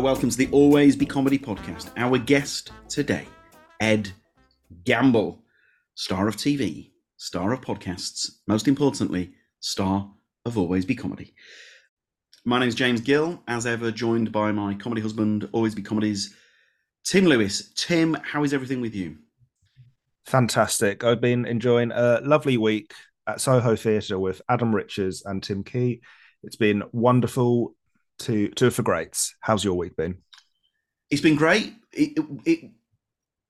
Welcome to the Always Be Comedy podcast. Our guest today, Ed Gamble, star of TV, star of podcasts, most importantly, star of Always Be Comedy. My name is James Gill, as ever, joined by my comedy husband, Always Be Comedy's Tim Lewis. Tim, how is everything with you? Fantastic. I've been enjoying a lovely week at Soho Theatre with Adam Richards and Tim Key. It's been wonderful to to for greats. How's your week been? It's been great. It, it, it,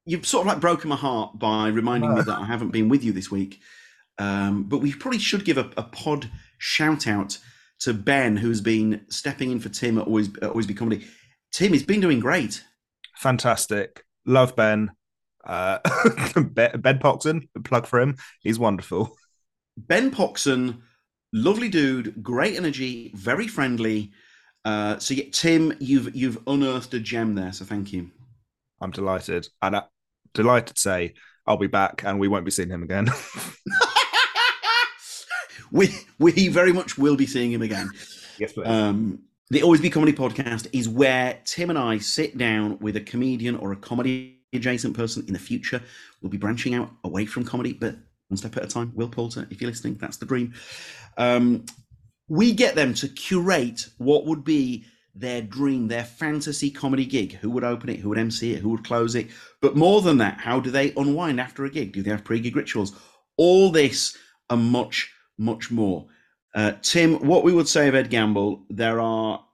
you've sort of like broken my heart by reminding me that I haven't been with you this week. Um, but we probably should give a, a, pod shout out to Ben, who's been stepping in for Tim at Always, at Always Be Comedy. Tim, he's been doing great. Fantastic. Love Ben. Uh, ben Poxon, plug for him. He's wonderful. Ben Poxon, lovely dude, great energy, very friendly. Uh, so yeah, Tim, you've you've unearthed a gem there. So thank you. I'm delighted, and I'm delighted to say I'll be back, and we won't be seeing him again. we we very much will be seeing him again. Yes, please. Um, the Always Be Comedy podcast is where Tim and I sit down with a comedian or a comedy adjacent person in the future. We'll be branching out away from comedy, but one step at a time. Will Poulter, if you're listening, that's the dream. Um, we get them to curate what would be their dream, their fantasy comedy gig. Who would open it? Who would MC it? Who would close it? But more than that, how do they unwind after a gig? Do they have pre gig rituals? All this and much, much more. Uh, Tim, what we would say of Ed Gamble, there are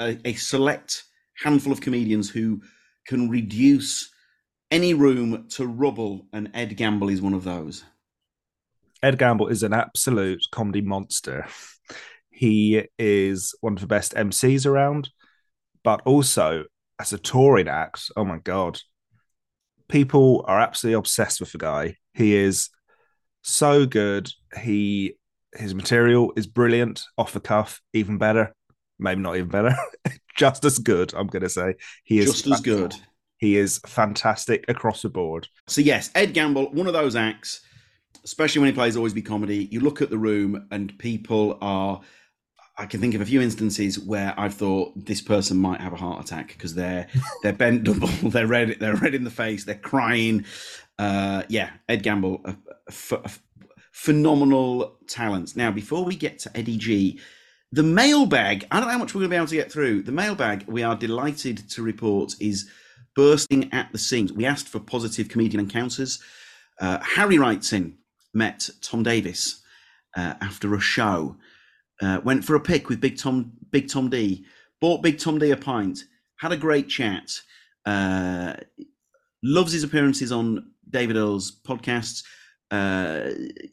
a, a select handful of comedians who can reduce any room to rubble, and Ed Gamble is one of those. Ed Gamble is an absolute comedy monster. He is one of the best MCs around, but also as a touring act, oh my god, people are absolutely obsessed with the guy. He is so good. He his material is brilliant, off the cuff, even better. Maybe not even better, just as good. I'm going to say he is just as good. He is fantastic across the board. So yes, Ed Gamble, one of those acts especially when he plays Always Be Comedy, you look at the room and people are. I can think of a few instances where I've thought this person might have a heart attack because they're they're bent double, they're red, they're red in the face, they're crying. Uh, yeah, Ed Gamble, a, a, a phenomenal talent. Now, before we get to Eddie G, the mailbag. I don't know how much we're going to be able to get through. The mailbag, we are delighted to report, is bursting at the seams. We asked for positive comedian encounters. Uh, Harry writes in met Tom Davis uh, after a show. Uh, went for a pick with Big Tom, Big Tom D. Bought Big Tom D a pint. Had a great chat. Uh, loves his appearances on David Earl's podcasts. Uh,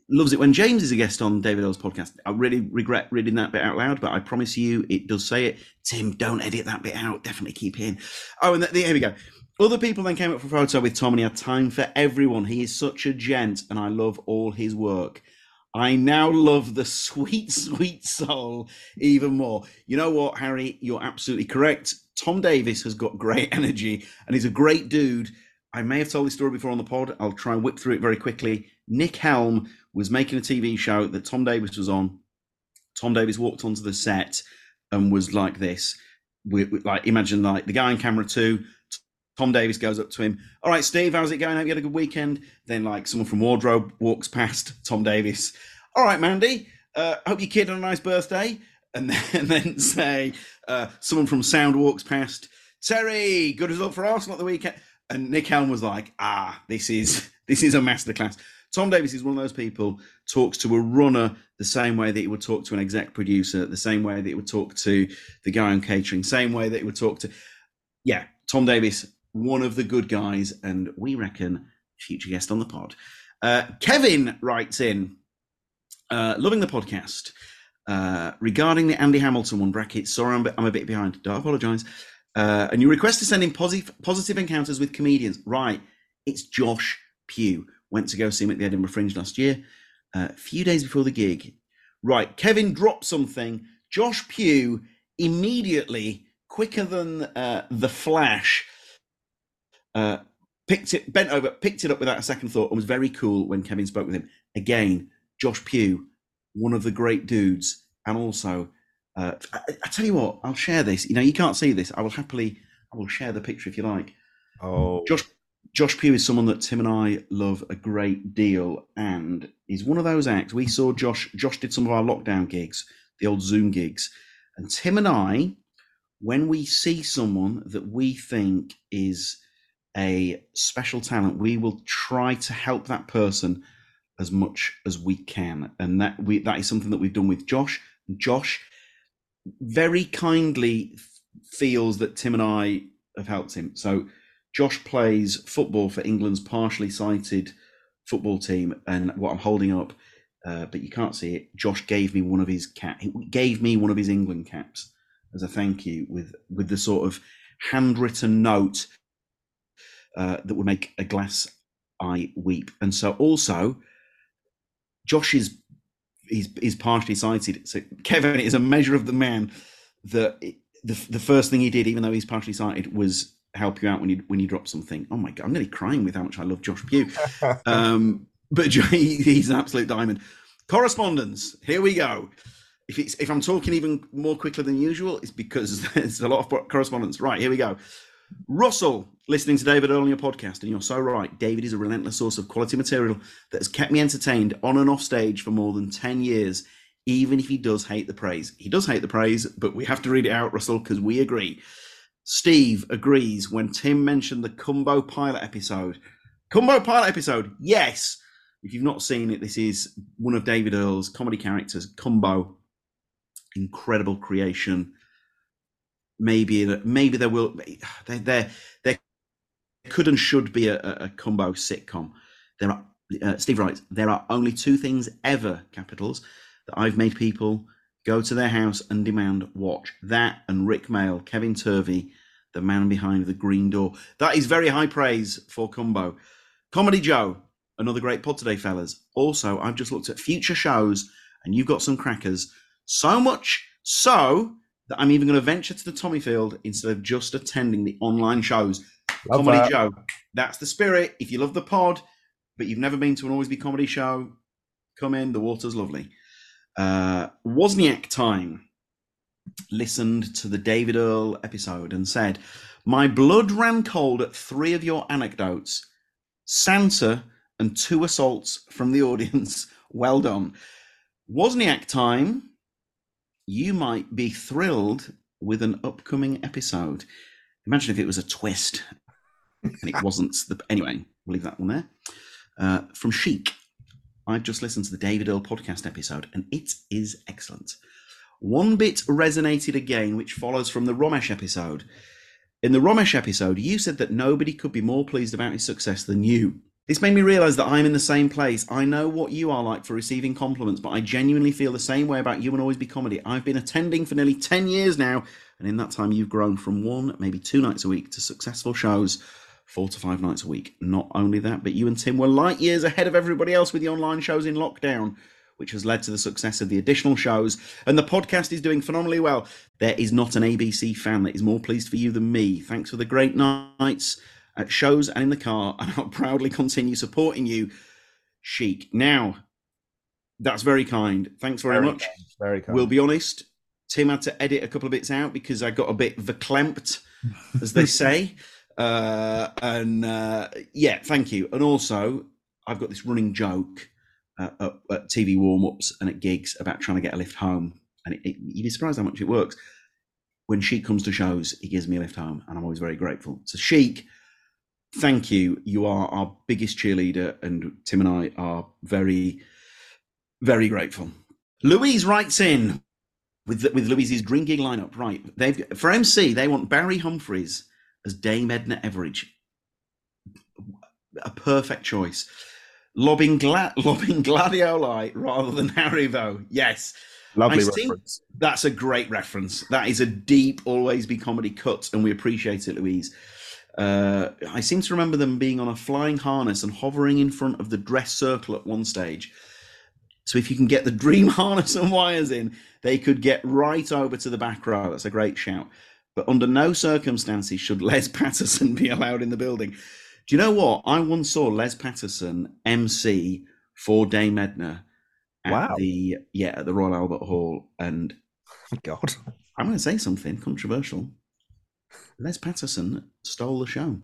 loves it when James is a guest on David Earl's podcast. I really regret reading that bit out loud, but I promise you it does say it. Tim, don't edit that bit out. Definitely keep in. Oh, and the, the, here we go. Other people then came up for a photo with Tom, and he had time for everyone. He is such a gent, and I love all his work. I now love the sweet, sweet soul even more. You know what, Harry? You're absolutely correct. Tom Davis has got great energy, and he's a great dude. I may have told this story before on the pod. I'll try and whip through it very quickly. Nick Helm was making a TV show that Tom Davis was on. Tom Davis walked onto the set and was like this. We, we, like imagine like the guy on camera two Tom Davis goes up to him. All right, Steve, how's it going? Have you had a good weekend? Then, like, someone from wardrobe walks past Tom Davis. All right, Mandy. Uh, hope your kid had a nice birthday. And then, and then say, uh, someone from sound walks past. Terry, good result for Arsenal at the weekend. And Nick Helm was like, ah, this is this is a masterclass. Tom Davis is one of those people talks to a runner the same way that he would talk to an exec producer, the same way that he would talk to the guy on catering, same way that he would talk to. Yeah, Tom Davis one of the good guys, and we reckon future guest on the pod. Uh, Kevin writes in, uh, loving the podcast. Uh, regarding the Andy Hamilton one bracket, sorry, I'm, I'm a bit behind. Don't apologise. Uh, and you request to send in positive positive encounters with comedians. Right, it's Josh Pugh. Went to go see him at the Edinburgh Fringe last year. Uh, a few days before the gig. Right, Kevin dropped something. Josh Pugh immediately, quicker than uh, the Flash, uh, picked it, bent over, picked it up without a second thought, and was very cool when Kevin spoke with him. Again, Josh Pugh, one of the great dudes, and also Uh, I, I, tell you what, I'll share this. You know, you can't see this. I will happily, I will share the picture if you like. Oh, Josh Josh Pugh is someone that Tim and I love a great deal, and he's one of those acts. We saw Josh. Josh did some of our lockdown gigs, the old Zoom gigs, and Tim and I, when we see someone that we think is a special talent, we will try to help that person as much as we can, and that we that is something that we've done with Josh. Josh very kindly feels that Tim and I have helped him. So Josh plays football for England's partially sighted football team, and what I'm holding up, uh, but you can't see it. Josh gave me one of his cap. He gave me one of his England caps as a thank you, with with the sort of handwritten note uh, that would make a glass eye weep. And so also, Josh is he's, he's partially sighted. So Kevin is a measure of the man that the, the first thing he did, even though he's partially sighted, was help you out when you when you drop something. Oh my god, I'm nearly crying with how much I love Josh Pugh. um, but he, he's an absolute diamond. Correspondence. Here we go. If it's if I'm talking even more quickly than usual, it's because there's a lot of correspondence. Right, here we go. Russell, listening to David Earl on your podcast, and you're so right. David is a relentless source of quality material that has kept me entertained on and off stage for more than 10 years, even if he does hate the praise. He does hate the praise, but we have to read it out, Russell, because we agree. Steve agrees when Tim mentioned the Cumbo pilot episode. Cumbo pilot episode, yes. If you've not seen it, this is one of David Earl's comedy characters, Cumbo. Incredible creation maybe maybe there will there there, there could and should be a, a Cumbo sitcom. There are uh, Steve writes there are only two things ever capitals that I've made people go to their house and demand watch that and Rik Mayall, Kevin Turvey, the man behind the green door. That is very high praise for Cumbo. Comedy Joe, another great pod today, fellas. Also, I've just looked at future shows and you've got some crackers. So much so that I'm even going to venture to the Tommyfield instead of just attending the online shows. Love comedy that. Joe. That's the spirit. If you love the pod, but you've never been to an Always Be Comedy show, come in. The water's lovely. Uh, Wozniak time listened to the David Earl episode and said, My blood ran cold at three of your anecdotes Santa and two assaults from the audience. well done. Wozniak time you might be thrilled with an upcoming episode. Imagine if it was a twist and it wasn't. The, anyway, we'll leave that one there. Uh, from Chic, I've just listened to the David Earl podcast episode and it is excellent. One bit resonated again, which follows from the Romesh episode. In the Romesh episode, you said that nobody could be more pleased about his success than you. This made me realize that I'm in the same place. I know what you are like for receiving compliments, but I genuinely feel the same way about you and Always Be Comedy. I've been attending for nearly 10 years now, and in that time, you've grown from one, maybe two nights a week to successful shows four to five nights a week. Not only that, but you and Tim were light years ahead of everybody else with the online shows in lockdown, which has led to the success of the additional shows. And the podcast is doing phenomenally well. There is not an ABC fan that is more pleased for you than me. Thanks for the great nights at shows and in the car, and I'll proudly continue supporting you, Chic. Now, that's very kind. Thanks very, very much. Kind. Very kind. We'll be honest. Tim had to edit a couple of bits out because I got a bit verklempt, as they say. Uh, and uh, yeah, thank you. And also, I've got this running joke uh, at, at, TV warm ups and at gigs about trying to get a lift home. And it, it, you'd be surprised how much it works. When Sheik comes to shows, he gives me a lift home, and I'm always very grateful. So, Chic, thank you. You are our biggest cheerleader, and Tim and I are very, very grateful. Louise writes in with with Louise's gig lineup. Right, they've for MC they want Barry Humphries as Dame Edna Everage. A perfect choice. Lobbing, gla- lobbing gladioli rather than Haribo. Yes. Lovely I reference. That's a great reference. That is a deep, always be comedy cut, and we appreciate it, Louise. Uh, I seem to remember them being on a flying harness and hovering in front of the dress circle at one stage. So if you can get the dream harness and wires in, they could get right over to the back row. That's a great shout. But under no circumstances should Les Patterson be allowed in the building. Do you know what? I once saw Les Patterson MC for Dame Edna at wow. the yeah at the Royal Albert Hall, and God. I'm going to say something controversial. Les Patterson stole the show.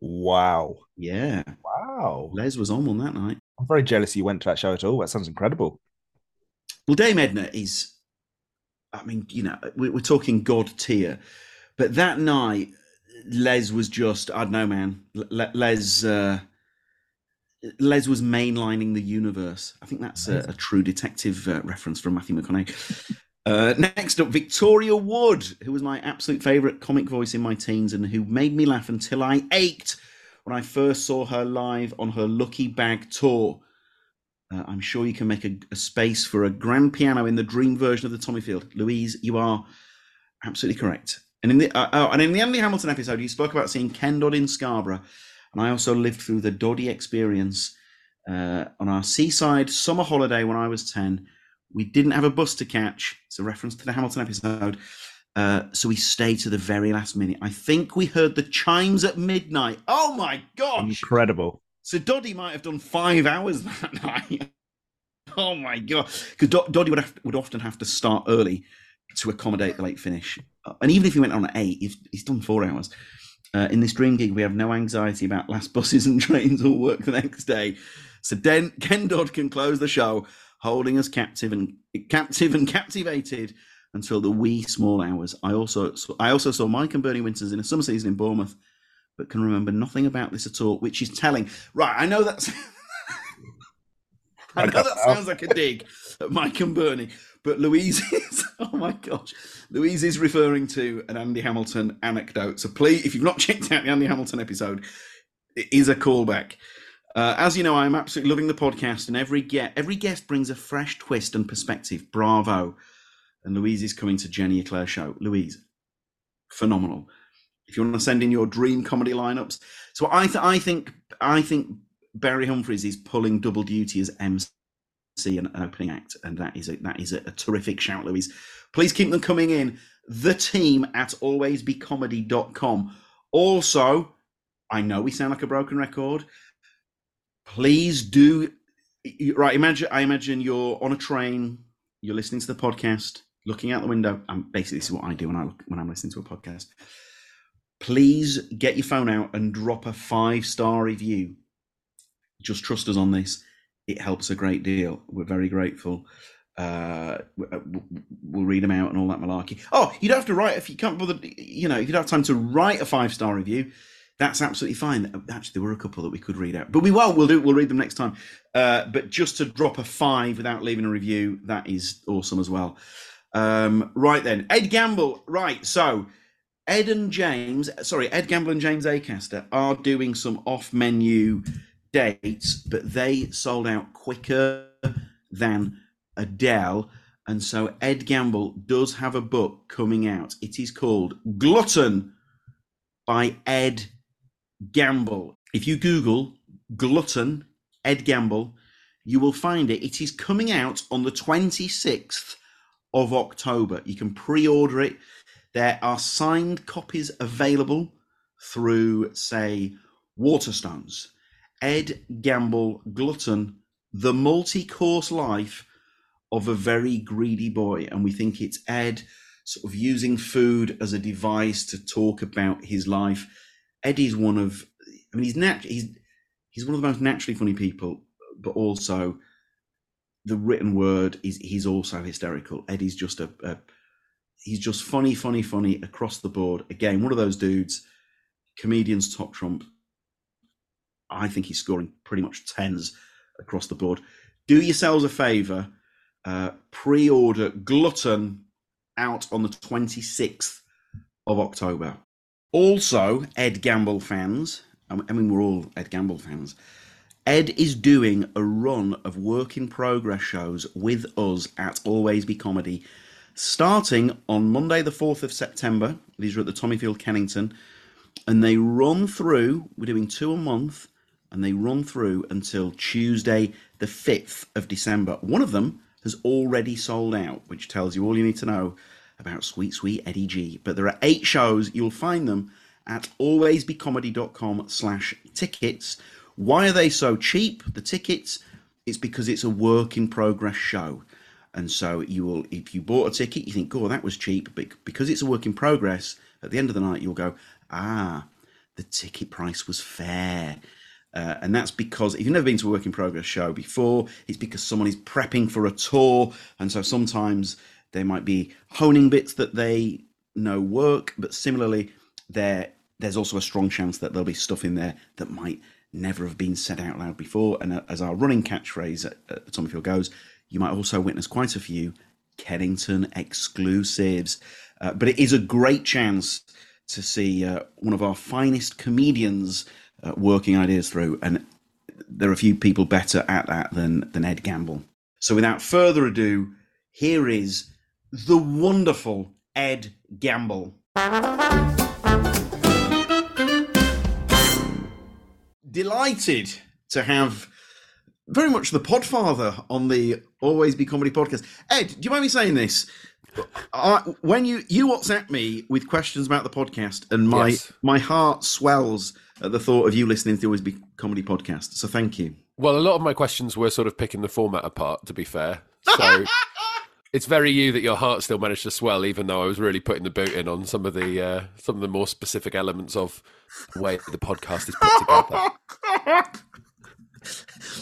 Wow. Yeah. Wow. Les was on one that night. I'm very jealous you went to that show at all. That sounds incredible. Well, Dame Edna is, I mean, you know, we're talking God tier, but that night, Les was just, I don't know, man. Les, uh, Les was mainlining the universe. I think that's a, a true detective uh, reference from Matthew McConaughey. Uh, next up, Victoria Wood, who was my absolute favourite comic voice in my teens and who made me laugh until I ached when I first saw her live on her Lucky Bag tour. Uh, I'm sure you can make a, a, space for a grand piano in the dream version of the Tommyfield. Louise, you are absolutely correct. And in the uh, oh, and in the Emily Hamilton episode, you spoke about seeing Ken Dodd in Scarborough, and I also lived through the Doddy experience uh, on our seaside summer holiday when I was ten we didn't have a bus to catch. It's a reference to the Hamilton episode. Uh, so we stayed to the very last minute. I think we heard the chimes at midnight. Oh my gosh! Incredible. So Doddy might have done five hours that night. oh my god! Because Doddy would have, would often have to start early to accommodate the late finish, uh, and even if he went on at eight, he's, he's done four hours. Uh, in this dream gig, we have no anxiety about last buses and trains or work the next day. So Den- Ken Dodd can close the show holding us captive and captive and captivated until the wee small hours. I also I also saw Mike and Bernie Winters in a summer season in Bournemouth, but can remember nothing about this at all, which is telling. Right, I know that's I know that sounds like a dig at Mike and Bernie, but Louise is oh my gosh. Louise is referring to an Andy Hamilton anecdote. So please, if you've not checked out the Andy Hamilton episode, it is a callback. Uh, as you know, I'm absolutely loving the podcast, and every every guest brings a fresh twist and perspective. Bravo! And Louise is coming to Jenny Eclair show. Louise, phenomenal. If you want to send in your dream comedy lineups, so I th- I think I think Barry Humphries is pulling double duty as MC and an opening act, and that is a, that is a, a terrific shout, Louise. Please keep them coming in. The team at alwaysbecomedy.com. Also, I know we sound like a broken record please do right imagine i imagine you're on a train you're listening to the podcast looking out the window and basically this is what i do when i when i'm listening to a podcast. Please get your phone out and drop a five star review. Just trust us on this. It helps a great deal. We're very grateful. Uh, uh we'll read them out and all that malarkey. Oh you don't have to write if you can't bother you know if you don't have time to write a five star review that's absolutely fine. Actually, there were a couple that we could read out, but we will. We'll do. We'll read them next time. Uh, but just to drop a five without leaving a review, that is awesome as well. Um, right then, Ed Gamble. Right, so Ed and James, sorry, Ed Gamble and James Acaster are doing some off-menu dates, but they sold out quicker than Adele. And so Ed Gamble does have a book coming out. It is called Glutton by Ed Gamble. If you Google Glutton Ed Gamble, you will find it. It is coming out on the 26th of October. You can pre order it. There are signed copies available through, say, Waterstones. Ed Gamble Glutton, The Multi Course Life of a Very Greedy Boy. And we think it's Ed sort of using food as a device to talk about his life Eddie's one of, I mean, he's nat- he's he's one of the most naturally funny people, but also the written word is he's also hysterical. Eddie's just a, a he's just funny, funny, funny across the board. Again, one of those dudes, comedians top trump. I think he's scoring pretty much tens across the board. Do yourselves a favor, uh, pre-order Glutton out on the 26th of October. Also, Ed Gamble fans, I mean, we're all Ed Gamble fans. Ed is doing a run of work in progress shows with us at Always Be Comedy, starting on Monday, the 4th of September. These are at the Tommyfield Kennington, and they run through, we're doing two a month, and they run through until Tuesday, the 5th of December. One of them has already sold out, which tells you all you need to know about Sweet Sweet Eddie G. But there are eight shows. You'll find them at alwaysbecomedy.com slash tickets. Why are they so cheap, the tickets? It's because it's a work in progress show. And so you will, if you bought a ticket, you think, oh, that was cheap. But because it's a work in progress, at the end of the night, you'll go, ah, the ticket price was fair. Uh, and that's because if you've never been to a work in progress show before, it's because someone is prepping for a tour. And so sometimes they might be honing bits that they know work, but similarly, there there's also a strong chance that there'll be stuff in there that might never have been said out loud before. And uh, as our running catchphrase at, at Tommyfield goes, you might also witness quite a few Kennington exclusives. Uh, but it is a great chance to see uh, one of our finest comedians uh, working ideas through, and there are a few people better at that than than Ed Gamble. So, without further ado, here is the wonderful Ed Gamble. Delighted to have very much the podfather on the Always Be Comedy podcast. Ed, do you mind me saying this? I, when you you WhatsApp me with questions about the podcast, and my yes. my heart swells at the thought of you listening to the Always Be Comedy podcast. So thank you. Well, a lot of my questions were sort of picking the format apart. To be fair, so it's very you that your heart still managed to swell, even though I was really putting the boot in on some of the uh, some of the more specific elements of the way the podcast is put together.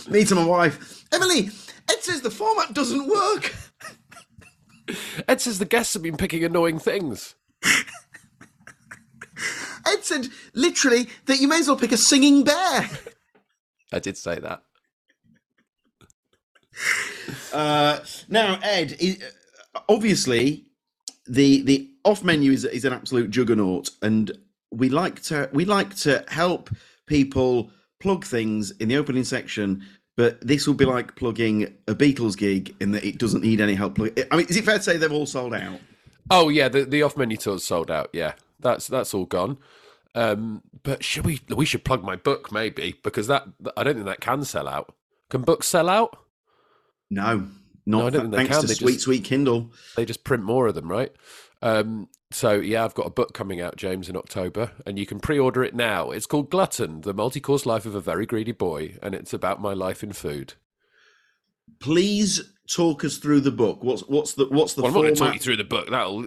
me to my wife, Emily. Ed says the format doesn't work. Ed says the guests have been picking annoying things. Ed said literally that you may as well pick a singing bear. I did say that. Uh, now, Ed, obviously, the the off menu is is an absolute juggernaut, and we like to we like to help people plug things in the opening section. But this will be like plugging a Beatles gig in that it doesn't need any help. I mean, is it fair to say they've all sold out? Oh yeah, the the off menu tours sold out. Yeah, that's that's all gone. Um, but should we? We should plug my book maybe because that I don't think that can sell out. Can books sell out? No, not no, I don't think thanks to they Sweet just, Sweet Kindle. They just print more of them, right? Um, so yeah, I've got a book coming out, James, in October, and you can pre-order it now. It's called Glutton: The Multi-Course Life of a Very Greedy Boy, and it's about my life in food. Please talk us through the book. What's what's the what's the? Well, I'm not going to talk you through the book. That'll.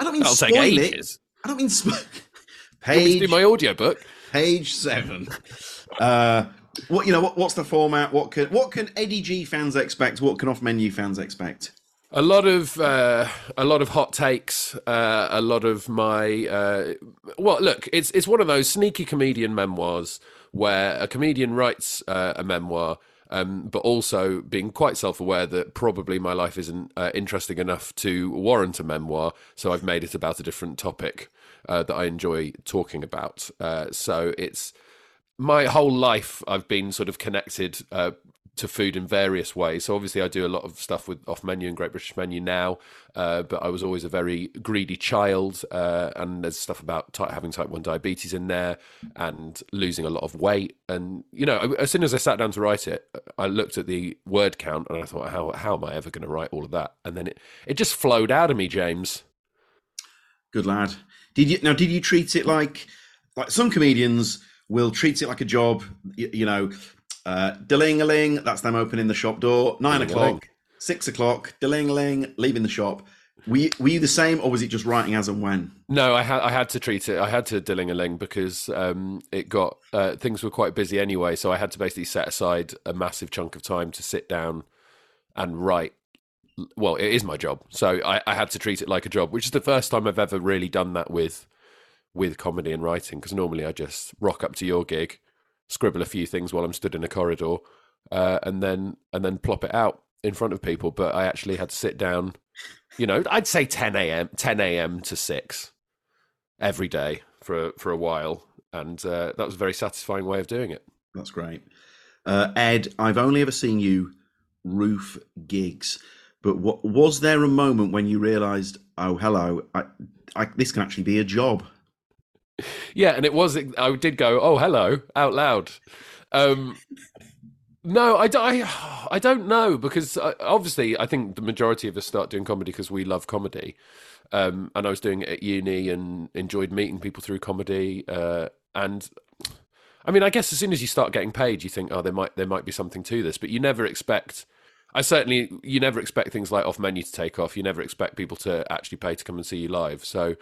I don't mean that'll take ages. It. I don't mean. Sp- Page. do my audio book. Page seven. uh, what you know? What, what's the format? What can what can Eddie G fans expect? What can off menu fans expect? A lot of uh, a lot of hot takes. Uh, a lot of my uh, well, look, it's it's one of those sneaky comedian memoirs where a comedian writes uh, a memoir. Um, but also being quite self-aware that probably my life isn't uh, interesting enough to warrant a memoir, so I've made it about a different topic uh, that I enjoy talking about. So it's my whole life I've been sort of connected uh, to food in various ways. So obviously I do a lot of stuff with off menu and Great British Menu now, uh, but I was always a very greedy child, uh, and there's stuff about having type one diabetes in there and losing a lot of weight. And you know, as soon as I sat down to write it, I looked at the word count and I thought, how how am I ever going to write all of that? And then it it just flowed out of me, James. Good lad. Did you now? Did you treat it like like some comedians will treat it like a job? You, you know, uh, deling a ling. That's them opening the shop door. 9 o'clock, six o'clock. Deling a ling, leaving the shop. Were you, were you the same, or was it just writing as and when? No, I had I had to treat it. I had to dilling a ling because um, it got uh, things were quite busy anyway. So I had to basically set aside a massive chunk of time to sit down and write well, it is my job, so I, I, had to treat it like a job, which is the first time I've ever really done that with with comedy and writing. Because normally I just rock up to your gig, scribble a few things while I'm stood in a corridor, uh, and then and then plop it out in front of people. But I actually had to sit down. You know, I'd say 10 a.m. 10 a.m. to six every day for for a while, and uh, that was a very satisfying way of doing it. That's great, uh, Ed. I've only ever seen you roof gigs. But what, was there a moment when you realised, oh, hello, I, I, this can actually be a job? Yeah, and it was. I did go, oh, hello, out loud. Um, no, I, I, I don't know because I, uh, obviously I think the majority of us start doing comedy because we love comedy, um, and I was doing it at uni and enjoyed meeting people through comedy. Uh, and I mean, I guess as soon as you start getting paid, you think, oh, there might there might be something to this, but you never expect I certainly you never expect things like off menu to take off. You never expect people to actually pay to come and see you live. So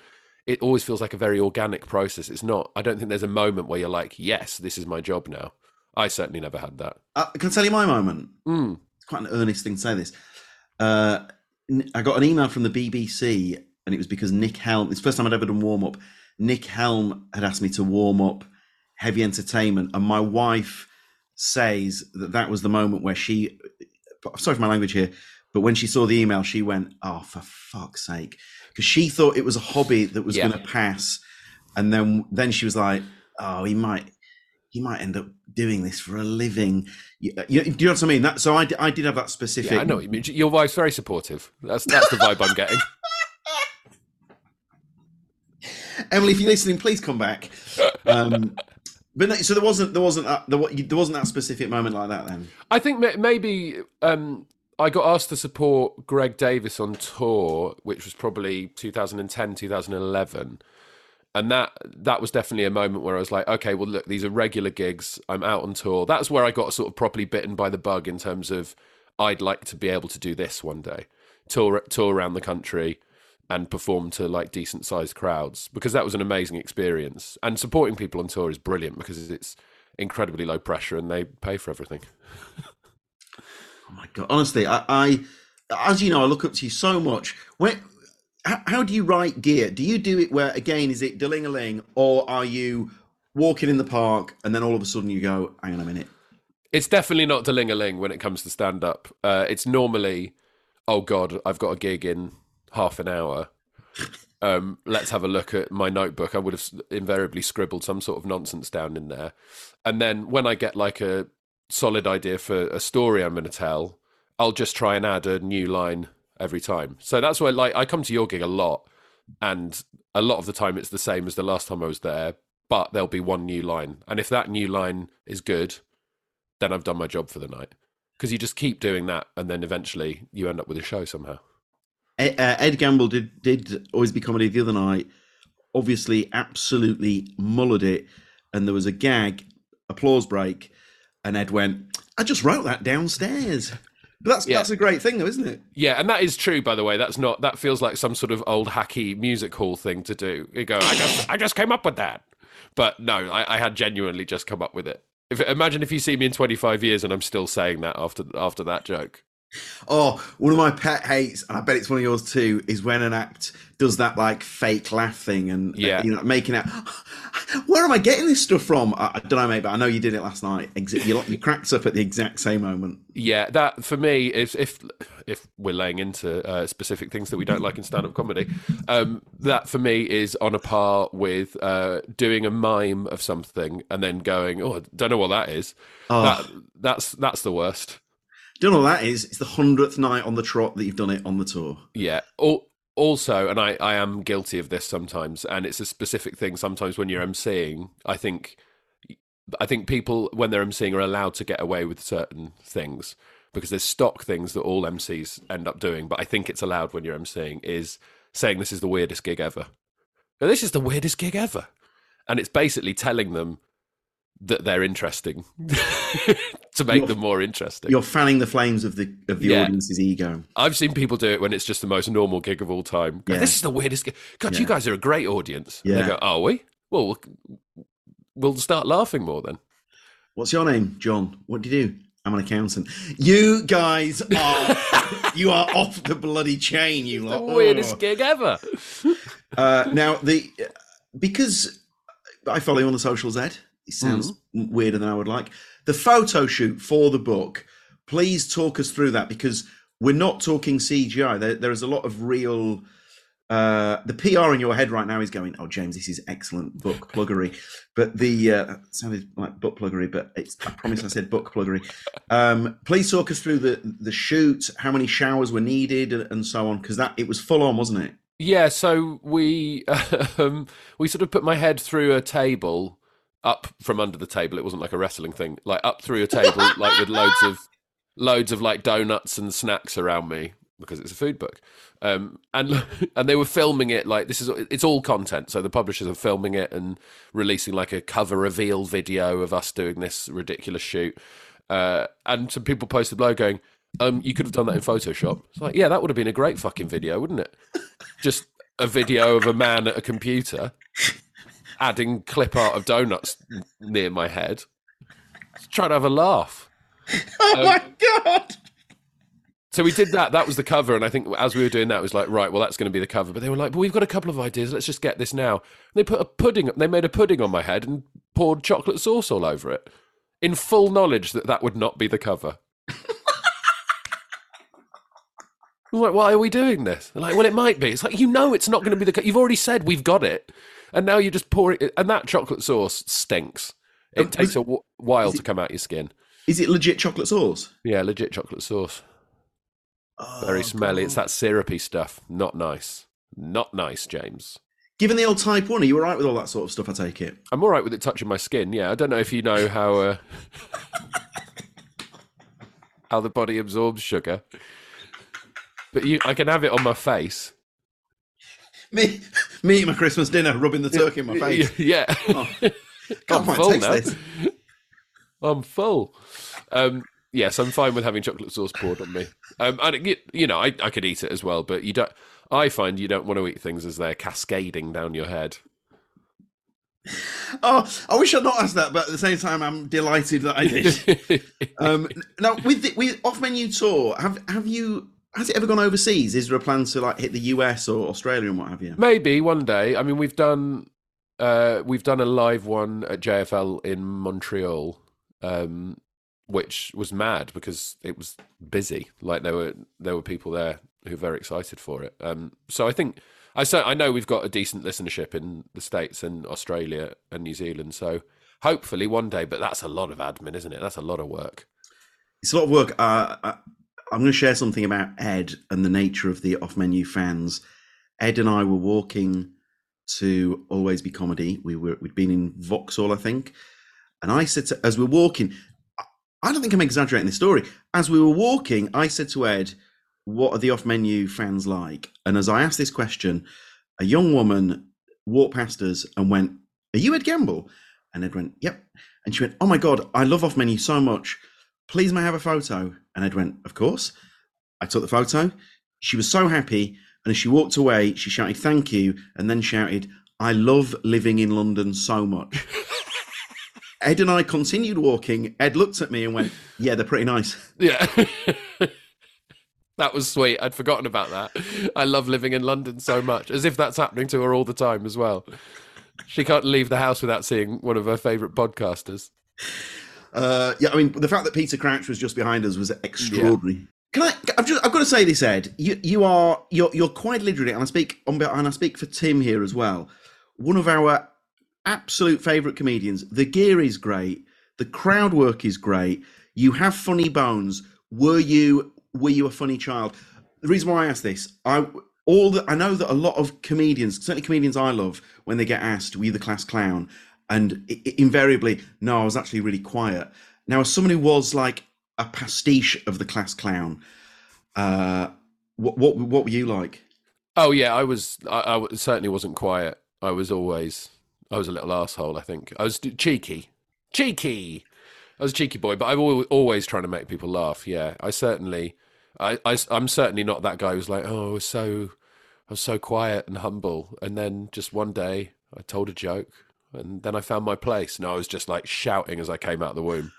it always feels like a very organic process. It's not. I don't think there's a moment where you're like, yes, this is my job now. I certainly never had that. Uh, can I tell you my moment? Mm. It's quite an earnest thing to say this. Uh, I got an email from the BBC, and it was because Nick Helm. It's the first time I'd ever done warm up. Nick Helm had asked me to warm up heavy entertainment, and my wife says that that was the moment where she. Sorry for my language here, but when she saw the email, she went, "Oh, for fuck's sake!" Because she thought it was a hobby that was Yeah. going to pass, and then then she was like, "Oh, he might." He might end up doing this for a living. You, you, do you know what I mean? That, so I did have that specific. Yeah, I know what you mean. Your wife's very supportive. That's that's the vibe I'm getting. Emily, if you're listening, please come back. Um, but no, so there wasn't there wasn't that, there, wasn't that specific moment like that then. I think maybe um, I got asked to support Greg Davies on tour, which was probably 2010, 2011. And that that was definitely a moment where I was like, okay, well, look, these are regular gigs. I'm out on tour. That's where I got sort of properly bitten by the bug in terms of I'd like to be able to do this one day, tour tour around the country and perform to like decent sized crowds because that was an amazing experience. And supporting people on tour is brilliant because it's incredibly low pressure and they pay for everything. Oh my god! Honestly, I, I as you know, I look up to you so much. When how, how do you write gear? Do you do it where again is it deling a ling, or are you walking in the park and then all of a sudden you go, hang on a minute, It's definitely not deling a ling when it comes to stand up. Uh, it's normally, oh God, I've got a gig in half an hour. Um, let's have a look at my notebook. I would have invariably scribbled some sort of nonsense down in there. And then when I get like a solid idea for a story I'm going to tell, I'll just try and add a new line every time. So that's why, like, I come to your gig a lot, and a lot of the time it's the same as the last time I was there, but there'll be one new line. And if that new line is good, then I've done my job for the night. Because you just keep doing that, and then eventually you end up with a show somehow. Ed, uh, Ed Gamble did did always be comedy the other night. Obviously, absolutely mullered it, and there was a gag, applause break, and Ed went, "I just wrote that downstairs." But that's Yeah. that's a great thing, though, isn't it? Yeah, and that is true, by the way. That's not. That feels like some sort of old hacky music hall thing to do. You go, I just, I just came up with that. But no, I, I had genuinely just come up with it. If imagine if you see me in 25 years and I'm still saying that after after that joke. Oh, one of my pet hates, and I bet it's one of yours too, is when an act does that like fake laugh thing and Yeah. you know making out. Where am I getting this stuff from? I, I don't know, mate, but I know you did it last night. You, you cracked up at the exact same moment. Yeah, that for me is if if we're laying into uh, specific things that we don't like in stand up comedy, um, that for me is on a par with uh, doing a mime of something and then going, oh, I don't know what that is. Oh, That that's that's the worst. Don't know what that is. It's the hundredth night on the trot that you've done it on the tour. Yeah. Al- Also, and I, I am guilty of this sometimes, and it's a specific thing. Sometimes when you're emceeing, I think, I think people when they're emceeing are allowed to get away with certain things because there's stock things that all MCs end up doing. But I think it's allowed when you're emceeing is saying this is the weirdest gig ever. Now, this is the weirdest gig ever, and it's basically telling them that they're interesting to make You're- them more interesting. You're fanning the flames of the of the Yeah. audience's ego. I've seen people do it when it's just the most normal gig of all time. Go, Yeah. This is the weirdest gig. God, you guys are a great audience. And Yeah. they go, are we? Well, we'll, we'll start laughing more then. What's your name, John? What do you do? I'm an accountant. You guys are you are off the bloody chain. You The weirdest Oh. gig ever. Uh, now the because I follow you on the socials, Ed. It sounds weirder than I would like. The photo shoot for the book. Please talk us through that because we're not talking CGI. There, there is a lot of real. Uh, the PR in your head right now is going, "Oh, James, this is excellent book pluggery," but the uh, sounded like book pluggery, but it's. I promise I said book pluggery. Um, please talk us through the the shoot, how many showers were needed, and so on, because that it was full on, wasn't it? Yeah, so we um, we sort of put my head through a table up from under the table. It wasn't like a wrestling thing, like up through a table, like with loads of loads of like donuts and snacks around me because it's a food book. Um, and and they were filming it like this is it's all content. So the publishers are filming it and releasing like a cover reveal video of us doing this ridiculous shoot. Uh, and some people posted below going, um, you could have done that in Photoshop. It's like, yeah, that would have been a great fucking video, wouldn't it? Just a video of a man at a computer adding clip art of donuts near my head. Just trying to have a laugh. Oh Um, my god! So we did that. That was the cover, and I think as we were doing that, it was like, right, well, that's going to be the cover. But they were like, but we've got a couple of ideas. Let's just get this now. They put a pudding. They made a pudding on my head and poured chocolate sauce all over it, in full knowledge that that would not be the cover. I was like, why are we doing this? They're like, well, it might be. It's like you know, it's not going to be the. You've already said we've got it, and now you just pour it. And that chocolate sauce stinks. It takes a w- while is to come out your skin. Is it legit chocolate sauce? Yeah, legit chocolate sauce. Very Oh, smelly. It's that syrupy stuff. Not nice. Not nice, James. Given the old type one, are you all right with all that sort of stuff? I take it. I'm all right with it touching my skin. Yeah, I don't know if you know how uh, how the body absorbs sugar, but you, I can have it on my face. Me, me at my Christmas dinner, rubbing the turkey in my face. Yeah, Oh, I'm full taste now. this. I'm full. Um, yes, I'm fine with having chocolate sauce poured on me. Um, and it, you know, I, I could eat it as well, but you don't. I find you don't want to eat things as they're cascading down your head. Oh, I wish I'd not asked that, but at the same time, I'm delighted that I did. um, now, with the with off menu tour, have have you has it ever gone overseas? Is there a plan to like hit the US or Australia and what have you? Maybe one day. I mean, we've done uh, we've done a live one at JFL in Montreal, um, which was mad because it was busy. Like there were there were people there who were very excited for it. Um, so I think I so I know we've got a decent listenership in the states and Australia and New Zealand. So hopefully one day. But that's a lot of admin, isn't it? That's a lot of work. It's a lot of work. Uh, I, I'm going to share something about Ed and the nature of the off menu fans. Ed and I were walking to Always Be Comedy. We were we'd been in Vauxhall, I think, and I said to, as we're walking, I- don't think I'm exaggerating this story. As we were walking, I said to Ed, "What are the off menu fans like?" And as I asked this question, a young woman walked past us and went, "Are you Ed Gamble?" And Ed went, "Yep." And she went, "Oh my god, I love off menu so much. Please may I have a photo?" And Ed went, "Of course." I took the photo. She was so happy, and as she walked away, she shouted, "Thank you," and then shouted, "I love living in London so much." Ed and I continued walking. Ed looked at me and went, "Yeah, they're pretty nice." Yeah. that was sweet. I'd forgotten about that. I love living in London so much, as if that's happening to her all the time as well. She can't leave the house without seeing one of her favourite podcasters. Uh, yeah, I mean, the fact that Peter Crouch was just behind us was extraordinary. Can I? I've just, I've got to say this, Ed. You, you are, you're, you're quite literally, and I speak on, and I speak for Tim here as well. One of our absolute favourite comedians. The gear is great. The crowd work is great. You have funny bones. Were you, were you a funny child? The reason why I ask this, I all that I know that a lot of comedians, certainly comedians I love, when they get asked, "Were you the class clown?" And i- i- invariably, no, I was actually really quiet. Now, as someone who was like a pastiche of the class clown, uh, what what what were you like? Oh yeah, I was. I certainly wasn't quiet. I was always. I was a little asshole. I think I was cheeky, cheeky. I was a cheeky boy, but I'm always trying to make people laugh. Yeah, I certainly. I, I am certainly not that guy who's like, oh, I was so, I was so quiet and humble, and then just one day I told a joke, and then I found my place. No, I was just like shouting as I came out of the womb.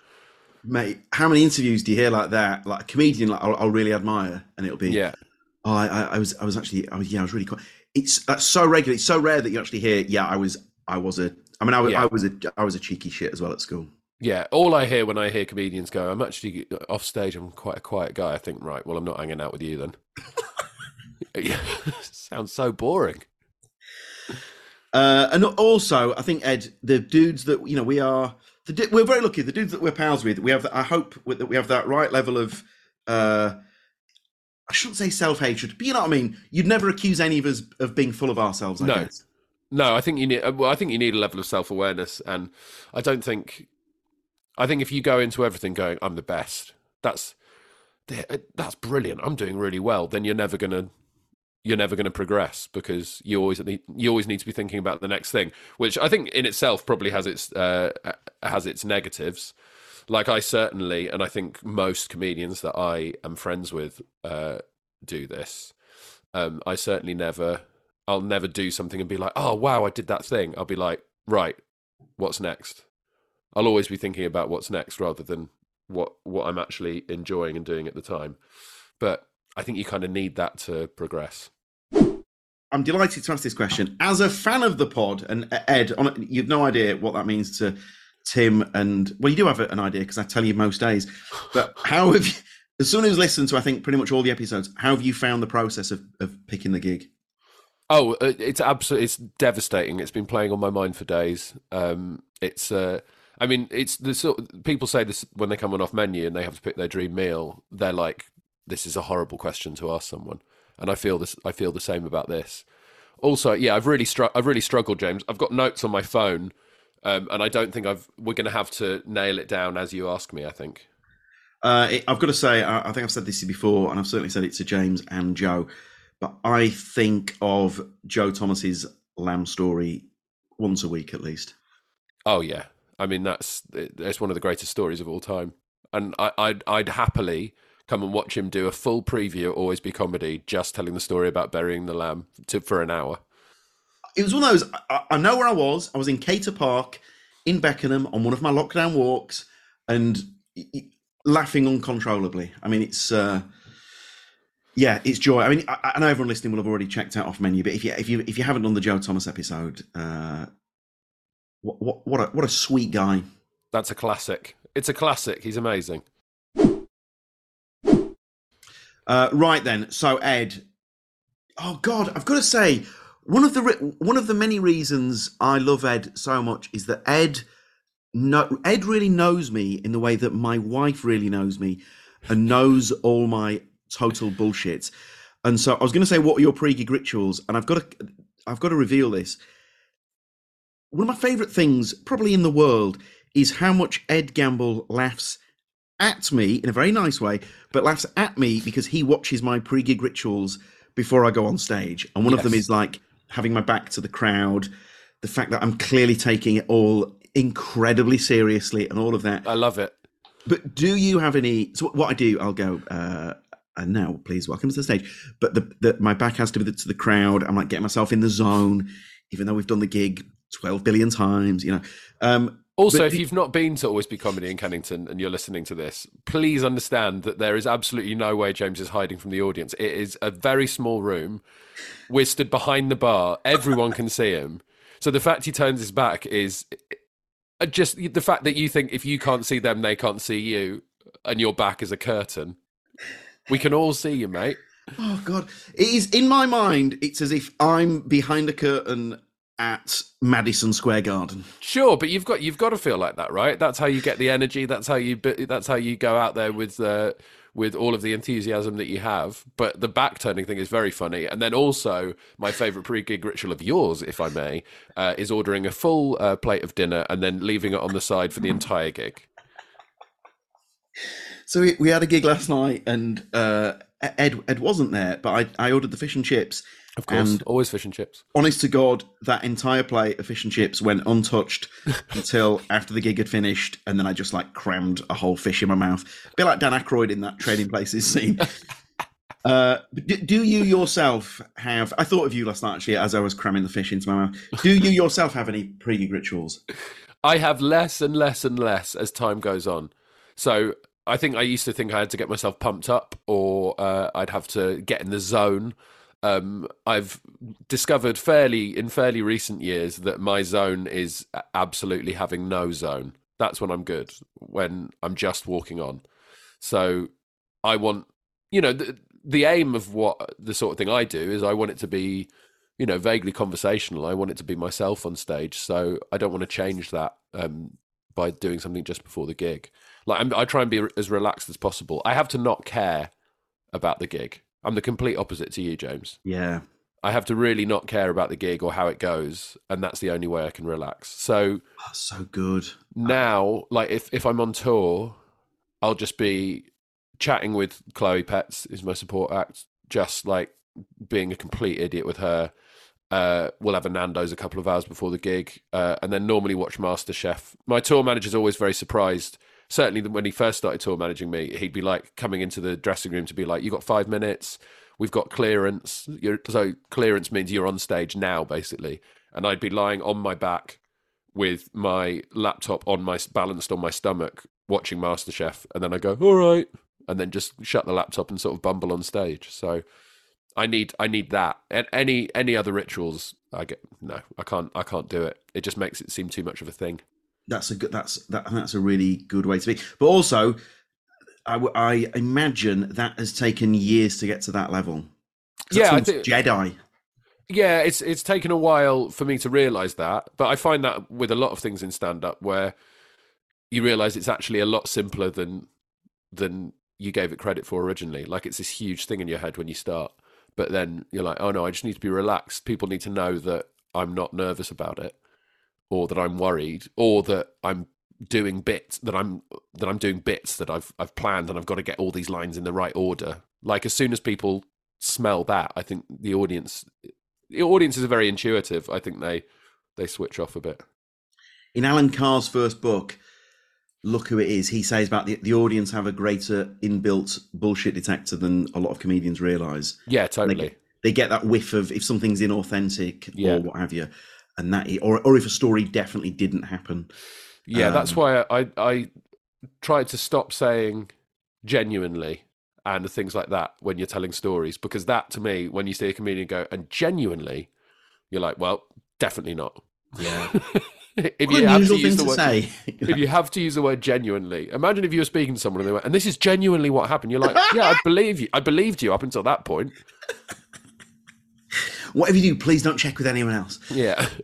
Mate, how many interviews do you hear like that? Like a comedian, like I'll, I'll really admire, and it'll be, Yeah, oh, I, I, I was, I was actually, I was, yeah, I was really quiet. It's that's so regular. It's so rare that you actually hear, yeah, I was, I was a, I mean, I was, Yeah. I was a, I was a cheeky shit as well at school. yeah. All I hear when I hear comedians go, I'm actually off stage. I'm quite a quiet guy. I think, right, well, I'm not hanging out with you then. yeah, sounds so boring. Uh, and also, I think Ed, the dudes that you know, we are, the, we're very lucky. The dudes that we're pals with, we have. I hope that we have that right level of. Uh, I shouldn't say self hatred, but you know what I mean. You'd never accuse any of us of being full of ourselves. I No. guess. No, I think you need. Well, I think you need a level of self awareness, and I don't think. I think if you go into everything going, "I'm the best," that's that's brilliant. I'm doing really well. Then you're never gonna you're never going to progress because you always need, you always need to be thinking about the next thing, which I think in itself probably has its uh, has its negatives. Like I certainly, and I think most comedians that I am friends with uh, do this. Um, I certainly never, I'll never do something and be like, oh wow, I did that thing. I'll be like, right, what's next? I'll always be thinking about what's next rather than what what I'm actually enjoying and doing at the time. But I think you kind of need that to progress. I'm delighted to ask this question. As a fan of the pod, and uh, Ed, on, you've no idea what that means to Tim, and well, you do have an idea because I tell you most days. But how have you, as soon as listened to, I think pretty much all the episodes, how have you found the process of, of picking the gig? Oh, uh, it's absolutely it's devastating. It's been playing on my mind for days. Um, it's uh, I mean, it's the sort people say this when they come on off menu and they have to pick their dream meal. They're like, "This is a horrible question to ask someone," and I feel this. I feel the same about this. Also, yeah, I've really str- I've really struggled, James. I've got notes on my phone, um, and I don't think I've. We're going to have to nail it down as you ask me. I think. Uh, it, I've got to say, I, I think I've said this before, and I've certainly said it to James and Joe, but I think of Joe Thomas's Lamb story once a week at least. Oh yeah, I mean that's it's one of the greatest stories of all time, and I, I'd I'd happily come and watch him do a full preview at Always Be Comedy, just telling the story about burying the lamb to, for an hour. It was one of those. I, I know where I was. I was in Cator Park in Beckenham on one of my lockdown walks, and laughing uncontrollably. I mean, it's uh, yeah, it's joy. I mean, I, I, know everyone listening will have already checked out off menu, but if you if you if you haven't done the Joe Thomas episode, uh, what what what a what a sweet guy. That's a classic. It's a classic. He's amazing. Uh, right then, so Ed, oh God, I've got to say, one of the one of the many reasons I love Ed so much is that Ed no, Ed really knows me in the way that my wife really knows me and knows all my total bullshit. And so I was going to say, what are your pre-gig rituals? And I've got to, I've got to reveal this. One of my favourite things, probably in the world, is how much Ed Gamble laughs at me in a very nice way, but laughs at me because he watches my pre-gig rituals before I go on stage. And one yes. of them is like having my back to the crowd, the fact that I'm clearly taking it all incredibly seriously and all of that. I love it. But do you have any? So what I do, I'll go. Uh, and now, please welcome to the stage. But the, the my back has to be to the crowd. I'm like getting myself in the zone, even though we've done the gig twelve billion times. You know. Um, also, if the, you've not been to Always Be Comedy in Kennington and you're listening to this, please understand that there is absolutely no way James is hiding from the audience. It is a very small room. We're stood behind the bar. Everyone can see him. So the fact he turns his back is uh, just the fact that you think if you can't see them, they can't see you, and your back is a curtain. We can all see you, mate. Oh God! It is in my mind. It's as if I'm behind a curtain at Madison Square Garden. Sure, but you've got you've got to feel like that, right? That's how you get the energy. That's how you that's how you go out there with uh, with all of the enthusiasm that you have. But the back turning thing is very funny. And then also, my favorite pre gig ritual of yours, if I may, uh, is ordering a full uh, plate of dinner and then leaving it on the side for the entire gig. So we, we had a gig last night, and uh, Ed Ed wasn't there, but I, I ordered the fish and chips of course, and always fish and chips. Honest to God, that entire plate of fish and chips went untouched until after the gig had finished, and then I just like crammed a whole fish in my mouth, a bit like Dan Aykroyd in that Trading Places scene. uh, do, do, you yourself have? I thought of you last night actually as I was cramming the fish into my mouth. Do you yourself have any pre-gig rituals? I have less and less and less as time goes on. So I think I used to think I had to get myself pumped up, or uh, I'd have to get in the zone um, I've discovered fairly in fairly recent years that my zone is absolutely having no zone. That's when I'm good when I'm just walking on. So I want, you know, the, the aim of what the sort of thing I do is I want it to be, you know, vaguely conversational. I want it to be myself on stage. So I don't want to change that um, by doing something just before the gig. Like I'm, I try and be as relaxed as possible. I have to not care about the gig. I'm the complete opposite to you, James. Yeah. I have to really not care about the gig or how it goes, and that's the only way I can relax. So oh, so good. Now, like if if I'm on tour, I'll just be chatting with Chloe Petts, is my support act, just like being a complete idiot with her. Uh, we'll have a Nando's a couple of hours before the gig, uh, and then normally watch MasterChef. My tour manager is always very surprised certainly when he first started tour managing me, he'd be like coming into the dressing room to be like, "You got five minutes. We've got clearance. You're, so clearance means you're on stage now, basically." And I'd be lying on my back with my laptop on my balanced on my stomach, watching MasterChef, and then I go, "All right," and then just shut the laptop and sort of bumble on stage. So I need I need that. And any any other rituals, I get no, I can't I can't do it. It just makes it seem too much of a thing. That's a good. That's that. That's a really good way to be. But also, I, I imagine that has taken years to get to that level. Yeah, think, Jedi. Yeah, it's it's taken a while for me to realize that, but I find that with a lot of things in stand up where you realize it's actually a lot simpler than than you gave it credit for originally. Like it's this huge thing in your head when you start, but then you're like, oh no, I just need to be relaxed. People need to know that I'm not nervous about it, or that I'm worried, or that I'm doing bits that I'm that I'm doing bits that I've I've planned and I've got to get all these lines in the right order. Like as soon as people smell that, I think the audience the audiences are very intuitive. I think they they switch off a bit. In Alan Carr's first book, look who it is. He says about the, the audience have a greater inbuilt bullshit detector than a lot of comedians realize. Yeah, totally. They get, they get that whiff of if something's inauthentic Yeah. or what have you, and that or or if a story definitely didn't happen. Yeah, that's Um, why I I tried to stop saying genuinely and things like that when you're telling stories because that to me, when you see a comedian go and genuinely, you're like, well, definitely not. Yeah, if you have to use the word, say. if you have to use the word genuinely, imagine if you were speaking to someone and they went, and this is genuinely what happened. You're like, yeah, I believe you. I believed you up until that point. Whatever you do, please don't check with anyone else. Yeah.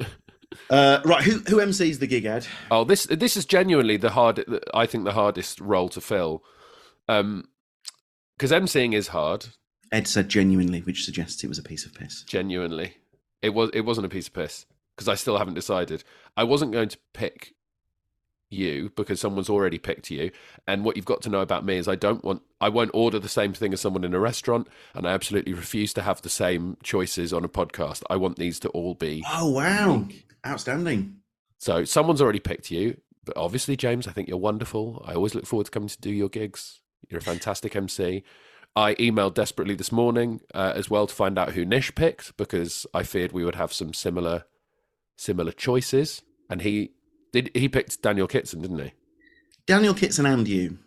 Uh, right, who who MCs the gig, Ed? Oh, this this is genuinely the hard. I think the hardest role to fill, um, because emceeing is hard. Ed said genuinely, which suggests it was a piece of piss. Genuinely, it was. It wasn't a piece of piss because I still haven't decided. I wasn't going to pick you because someone's already picked you. And what you've got to know about me is I don't want. I won't order the same thing as someone in a restaurant, and I absolutely refuse to have the same choices on a podcast. I want these to all be Oh wow, outstanding! So someone's already picked you, but obviously, James, I think you're wonderful. I always look forward to coming to do your gigs. You're a fantastic MC. I emailed desperately this morning uh, as well to find out who Nish picked because I feared we would have some similar similar choices. And he did. He picked Daniel Kitson, didn't he? Daniel Kitson and you.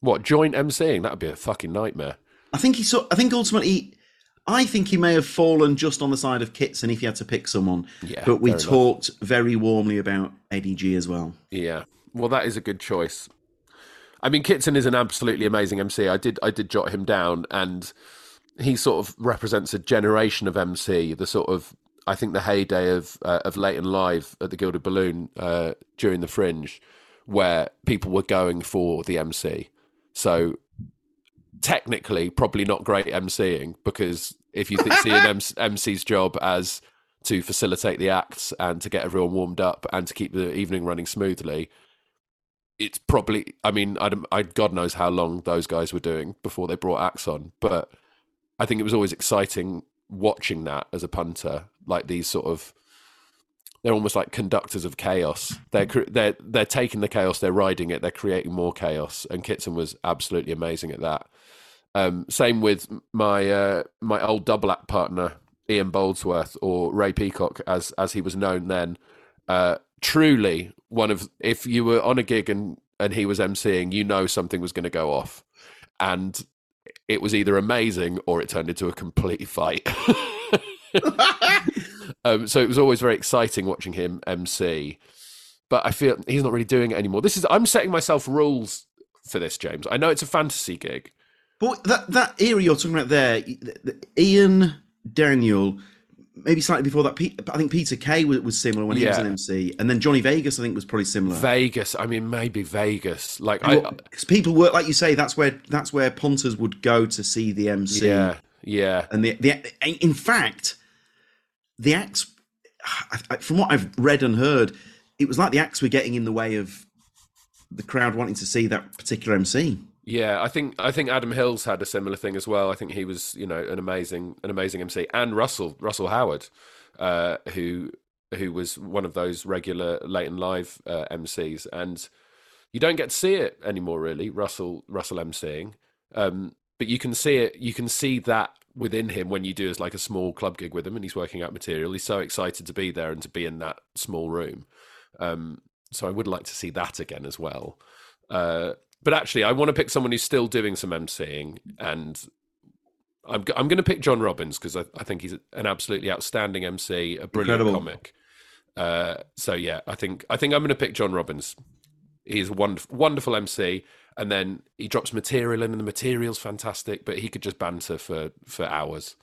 What joint MCing? That would be a fucking nightmare. I think he saw. I think ultimately, I think he may have fallen just on the side of Kitson if he had to pick someone. Yeah, but we fair enough. talked very warmly about Eddie G as well. Yeah. Well, that is a good choice. I mean, Kitson is an absolutely amazing MC. I did I did jot him down, and he sort of represents a generation of MC. The sort of I think the heyday of uh, of late and live at the Gilded Balloon uh, during the Fringe, where people were going for the MC. So technically, probably not great MCing because if you th- see an MC- MC's job as to facilitate the acts and to get everyone warmed up and to keep the evening running smoothly, it's probably. I mean, I, I God knows how long those guys were doing before they brought acts on, but I think it was always exciting watching that as a punter, like these sort of. They're almost like conductors of chaos. They're they're they're taking the chaos, they're riding it, they're creating more chaos, and Kitson was absolutely amazing at that. Um, same with my uh, my old double act partner Ian Boldsworth or Ray Peacock, as as he was known then. Uh, truly one of if you were on a gig and and he was emceeing, you know something was going to go off, and it was either amazing or it turned into a complete fight. um, so it was always very exciting watching him MC. But I feel he's not really doing it anymore. This is I'm setting myself rules for this, James. I know it's a fantasy gig. But that that era you're talking about there, the- the- Ian Daniel, maybe slightly before that. I think Peter Kay was, was similar when he was an MC, and then Johnny Vegas I think was probably similar. Vegas. I mean, maybe Vegas. Like I, Because people were like you say, that's where that's where punters would go to see the MC. yeah, yeah, and the the in fact, the acts, from what I've read and heard, it was like the acts were getting in the way of the crowd wanting to see that particular MC. yeah. I think I think Adam Hills had a similar thing as well. I think he was, you know, an amazing an amazing MC, and Russell Russell Howard, uh, who who was one of those regular late and live uh, MCs, and You don't get to see it anymore, really. Russell Russell emceeing, um, but you can see it. You can see that within him when you do as like a small club gig with him, and he's working out material. He's so excited to be there and to be in that small room. Um, so I would like to see that again as well. Uh, but actually, I want to pick someone who's still doing some emceeing, and I'm I'm going to pick John Robins because I, I, think he's an absolutely outstanding MC, a brilliant Incredible. comic. Uh, so yeah, I think I think I'm going to pick John Robins. He's a wonderful, wonderful MC, and then he drops material in, and the material's fantastic. But he could just banter for for hours.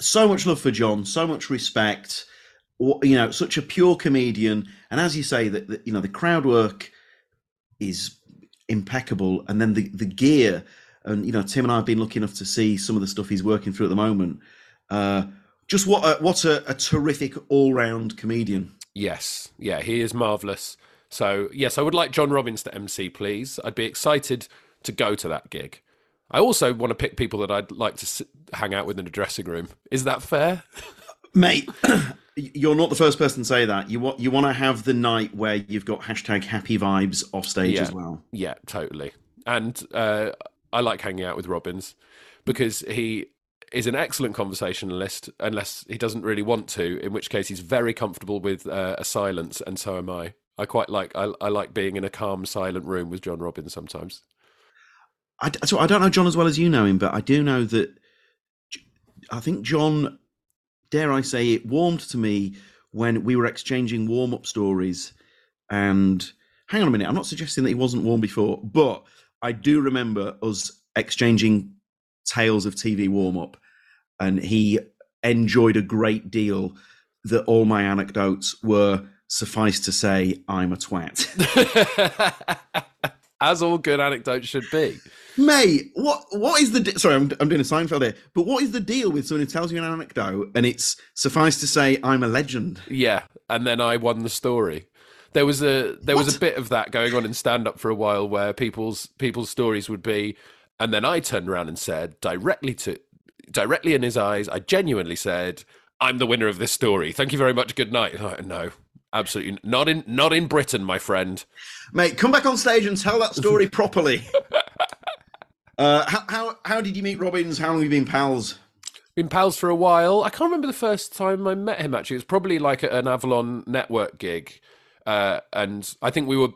So much love for John, so much respect. You know, such a pure comedian, and as you say, that you know the crowd work is impeccable, and then the the gear, and you know Tim and I have been lucky enough to see some of the stuff he's working through at the moment. Uh, just what a, what a, a terrific all round comedian. Yes, yeah, he is marvelous. So yes, I would like John Robins to MC, please. I'd be excited to go to that gig. I also want to pick people that I'd like to hang out with in a dressing room. Is that fair, mate? you're not the first person to say that. You want you want to have the night where you've got hashtag happy vibes off stage yeah. as well. Yeah, totally. And uh, I like hanging out with Robins because he is an excellent conversationalist, unless he doesn't really want to. In which case, he's very comfortable with uh, a silence, and so am I. I quite like I, I like being in a calm, silent room with John Robins sometimes. I, so I don't know John as well as you know him, but I do know that I think John dare I say, it warmed to me when we were exchanging warm up stories. And hang on a minute, I'm not suggesting that he wasn't warm before, but I do remember us exchanging tales of TV warm up. And he enjoyed a great deal that all my anecdotes were, suffice to say, I'm a twat. As all good anecdotes should be. Mate, what what is the de- sorry? I'm, I'm doing a Seinfeld here, but what is the deal with someone who tells you an anecdote and it's suffice to say I'm a legend? Yeah, and then I won the story. There was a there what? was a bit of that going on in stand up for a while where people's people's stories would be, and then I turned around and said directly to directly in his eyes, I genuinely said, "I'm the winner of this story. Thank you very much. Good night." Like, no, absolutely not in not in Britain, my friend. Mate, come back on stage and tell that story properly. Uh, how, how how did you meet Robins? How long have you been pals? Been pals for a while. I can't remember the first time I met him. Actually, it was probably like at an Avalon Network gig, uh, and I think we were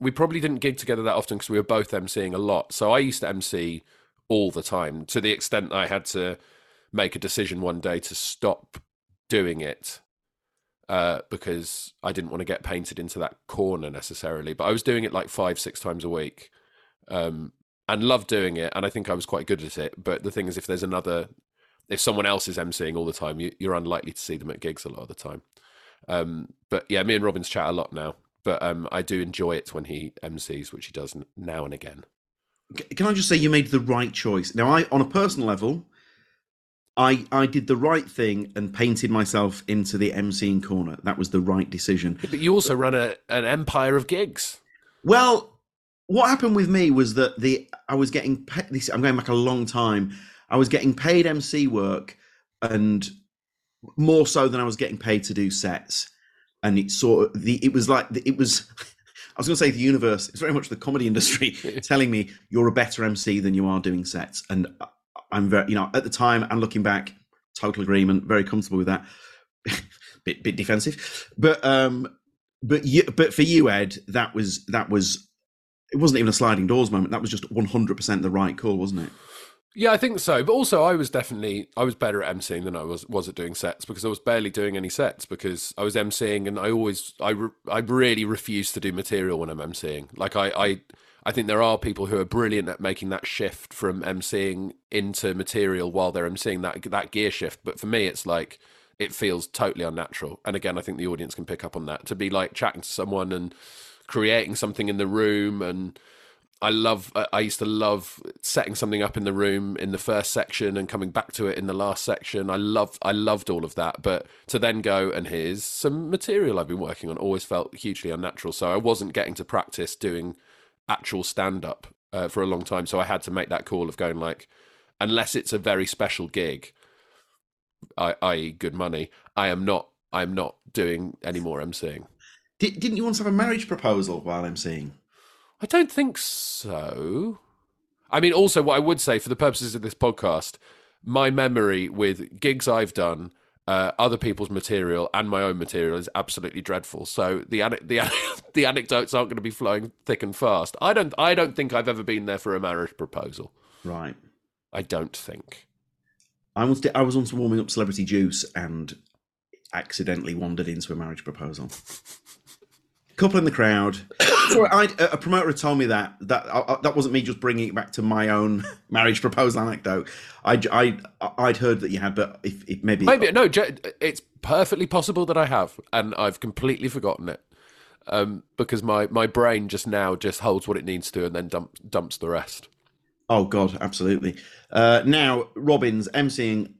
we probably didn't gig together that often because we were both emceeing a lot. So I used to MC all the time to the extent I had to make a decision one day to stop doing it uh, because I didn't want to get painted into that corner necessarily. But I was doing it like five, six times a week. Um, and loved doing it, and I think I was quite good at it. But the thing is, if there's another, if someone else is emceeing all the time, you, are unlikely to see them at gigs a lot of the time. Um, but yeah, me and Robins chat a lot now. But um, I do enjoy it when he MCs, which he does now and again. Can I just say you made the right choice? Now, I, on a personal level, I I did the right thing and painted myself into the MCing corner. That was the right decision. But you also run a, an empire of gigs. Well, what happened with me was that the I was getting paid, this. I'm going back a long time. I was getting paid MC work, and more so than I was getting paid to do sets. And it sort of the it was like it was. I was going to say the universe. It's very much the comedy industry telling me you're a better MC than you are doing sets, and I'm very, you know, at the time and looking back, total agreement, very comfortable with that. bit bit defensive, but um, but you, but for you, Ed, that was that was it wasn't even a sliding doors moment. That was just 100% the right call, wasn't it? Yeah, I think so. But also, I was definitely I was better at emceeing than I was was at doing sets because I was barely doing any sets because I was emceeing and I always I re, I really refuse to do material when I'm emceeing. Like I I I think there are people who are brilliant at making that shift from emceeing into material while they're emceeing that that gear shift. But for me, it's like it feels totally unnatural. And again, I think the audience can pick up on that to be like chatting to someone and creating something in the room and I love I used to love setting something up in the room in the first section and coming back to it in the last section. I loved I loved all of that, but to then go and here's some material I've been working on always felt hugely unnatural. So I wasn't getting to practice doing actual stand up uh, for a long time. So I had to make that call of going like, unless it's a very special gig, i.e., good money, I am not I'm not doing any more emceeing. Did, didn't you once have a marriage proposal while emceeing? I don't think so. I mean, also, what I would say for the purposes of this podcast, my memory with gigs I've done, uh, other people's material, and my own material is absolutely dreadful. So the the the anecdotes aren't going to be flowing thick and fast. I don't I don't think I've ever been there for a marriage proposal. Right. I don't think. I was I was once warming up Celebrity Juice and accidentally wandered into a marriage proposal. Couple in the crowd. Sorry, I'd, a promoter had told me that that I, that wasn't me just bringing it back to my own marriage proposal anecdote. I I I'd heard that you had, but if, if maybe maybe no, it's perfectly possible that I have, and I've completely forgotten it um, because my my brain just now just holds what it needs to and then dump, dumps the rest. Oh God, absolutely. Uh, now, Robins emceeing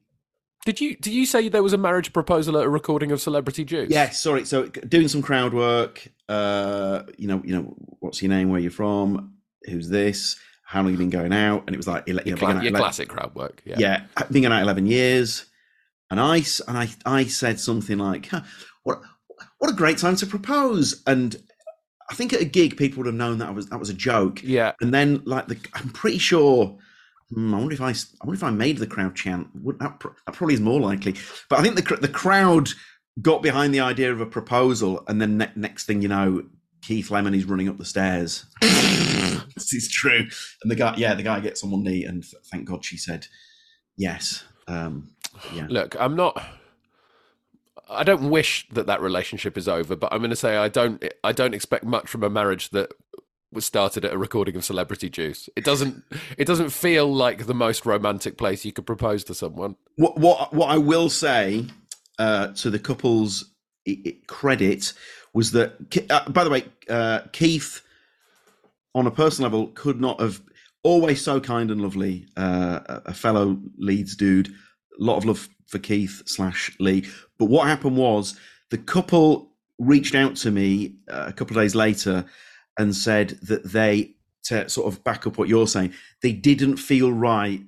did you did you say there was a marriage proposal at a recording of Celebrity Juice? Yes, sorry. So doing some crowd work. Uh, you know, you know, what's your name? Where you're from? Who's this? How long you been going out? And it was like you know, your, cla- your classic crowd work. Yeah, yeah, been going out eleven years. And I and I I said something like, huh, "What what a great time to propose!" And I think at a gig, people would have known that was that was a joke. Yeah. And then like the, I'm pretty sure Hmm, I wonder if I, I wonder if I made the crowd chant. Would, that, that probably is more likely. But I think the the crowd got behind the idea of a proposal, and then ne- next thing you know, Keith Lemon is running up the stairs. this is true. And the guy, yeah, the guy gets on one knee, and thank God she said yes. Um, yeah. Look, I'm not. I don't wish that that relationship is over, but I'm going to say I don't. I don't expect much from a marriage that was started at a recording of Celebrity Juice. It doesn't it doesn't feel like the most romantic place you could propose to someone. What what what I will say uh, to the couple's credit was that uh, by the way uh, Keith on a personal level could not have always so kind and lovely uh, a fellow Leeds dude a lot of love for Keith slash Lee but what happened was the couple reached out to me uh, a couple of days later and said that they, to sort of back up what you're saying, they didn't feel right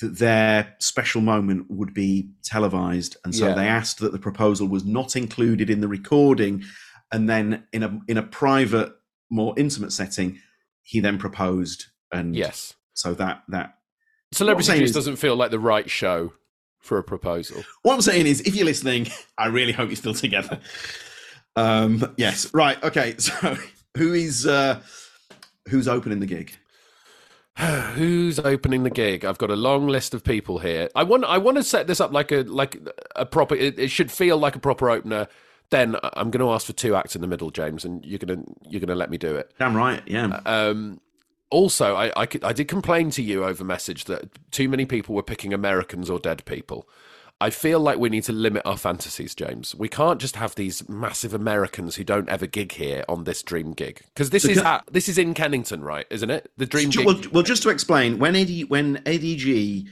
that their special moment would be televised, and so yeah. they asked that the proposal was not included in the recording, and then in a in a private, more intimate setting, he then proposed, and yes, so that that celebrity juice doesn't feel like the right show for a proposal. What I'm saying is, if you're listening, I really hope you're still together. Um, yes, right, okay, so who is uh, who's opening the gig? who's opening the gig? I've got a long list of people here. I want I want to set this up like a like a proper. It, it should feel like a proper opener. Then I'm going to ask for two acts in the middle, James, and you're gonna you're gonna let me do it. Damn right, yeah. Um, also, I, I, I did complain to you over message that too many people were picking Americans or dead people. I feel like we need to limit our fantasies, James. We can't just have these massive Americans who don't ever gig here on this dream gig because this is at, this is in Kennington, right? Isn't it? The dream gig. Well, well, just to explain, when AD, when ADG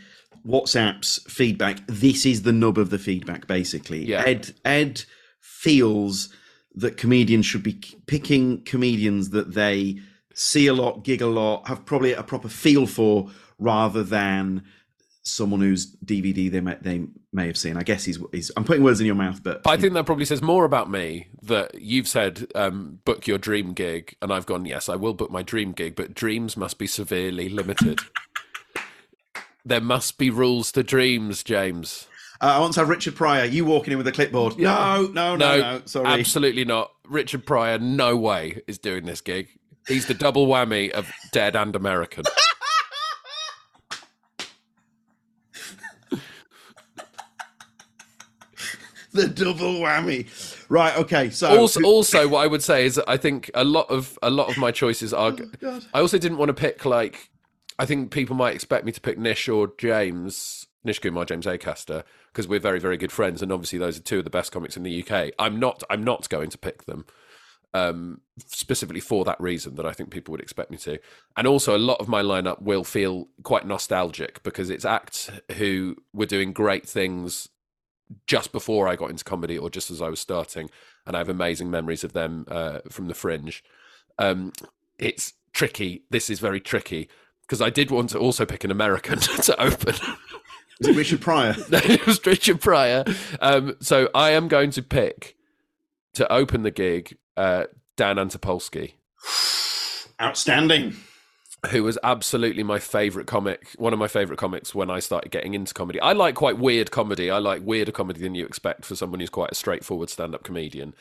WhatsApp's feedback, this is the nub of the feedback. Basically, yeah. Ed Ed feels that comedians should be picking comedians that they see a lot, gig a lot, have probably a proper feel for, rather than someone whose DVD they may, they may have seen. I guess he's, he's I'm putting words in your mouth, but, but I think that probably says more about me that you've said um, book your dream gig, and I've gone yes, I will book my dream gig, but dreams must be severely limited. there must be rules to dreams, James. Uh, I want to have Richard Pryor. You walking in with a clipboard? No, no, no, no. no sorry, absolutely not. Richard Pryor, no way is doing this gig. He's the double whammy of dead and American. the double whammy. Right. Okay. So also, also, what I would say is, I think a lot of a lot of my choices are. Oh, I also didn't want to pick like. I think people might expect me to pick Nish or James, Nish Kumar, James Acaster, because we're very, very good friends, and obviously those are two of the best comics in the UK. I'm not. I'm not going to pick them. Um, specifically for that reason that I think people would expect me to. And also, a lot of my lineup will feel quite nostalgic because it's acts who were doing great things just before I got into comedy or just as I was starting, and I have amazing memories of them uh, from the Fringe. Um, it's tricky. This is very tricky because I did want to also pick an American to open. Was it Richard Pryor? no, it was Richard Pryor. Um, so I am going to pick to open the gig, uh, Dan Antopolsky, Outstanding. Who was absolutely my favorite comic, one of my favorite comics when I started getting into comedy. I like quite weird comedy. I like weirder comedy than you expect for someone who's quite a straightforward stand-up comedian.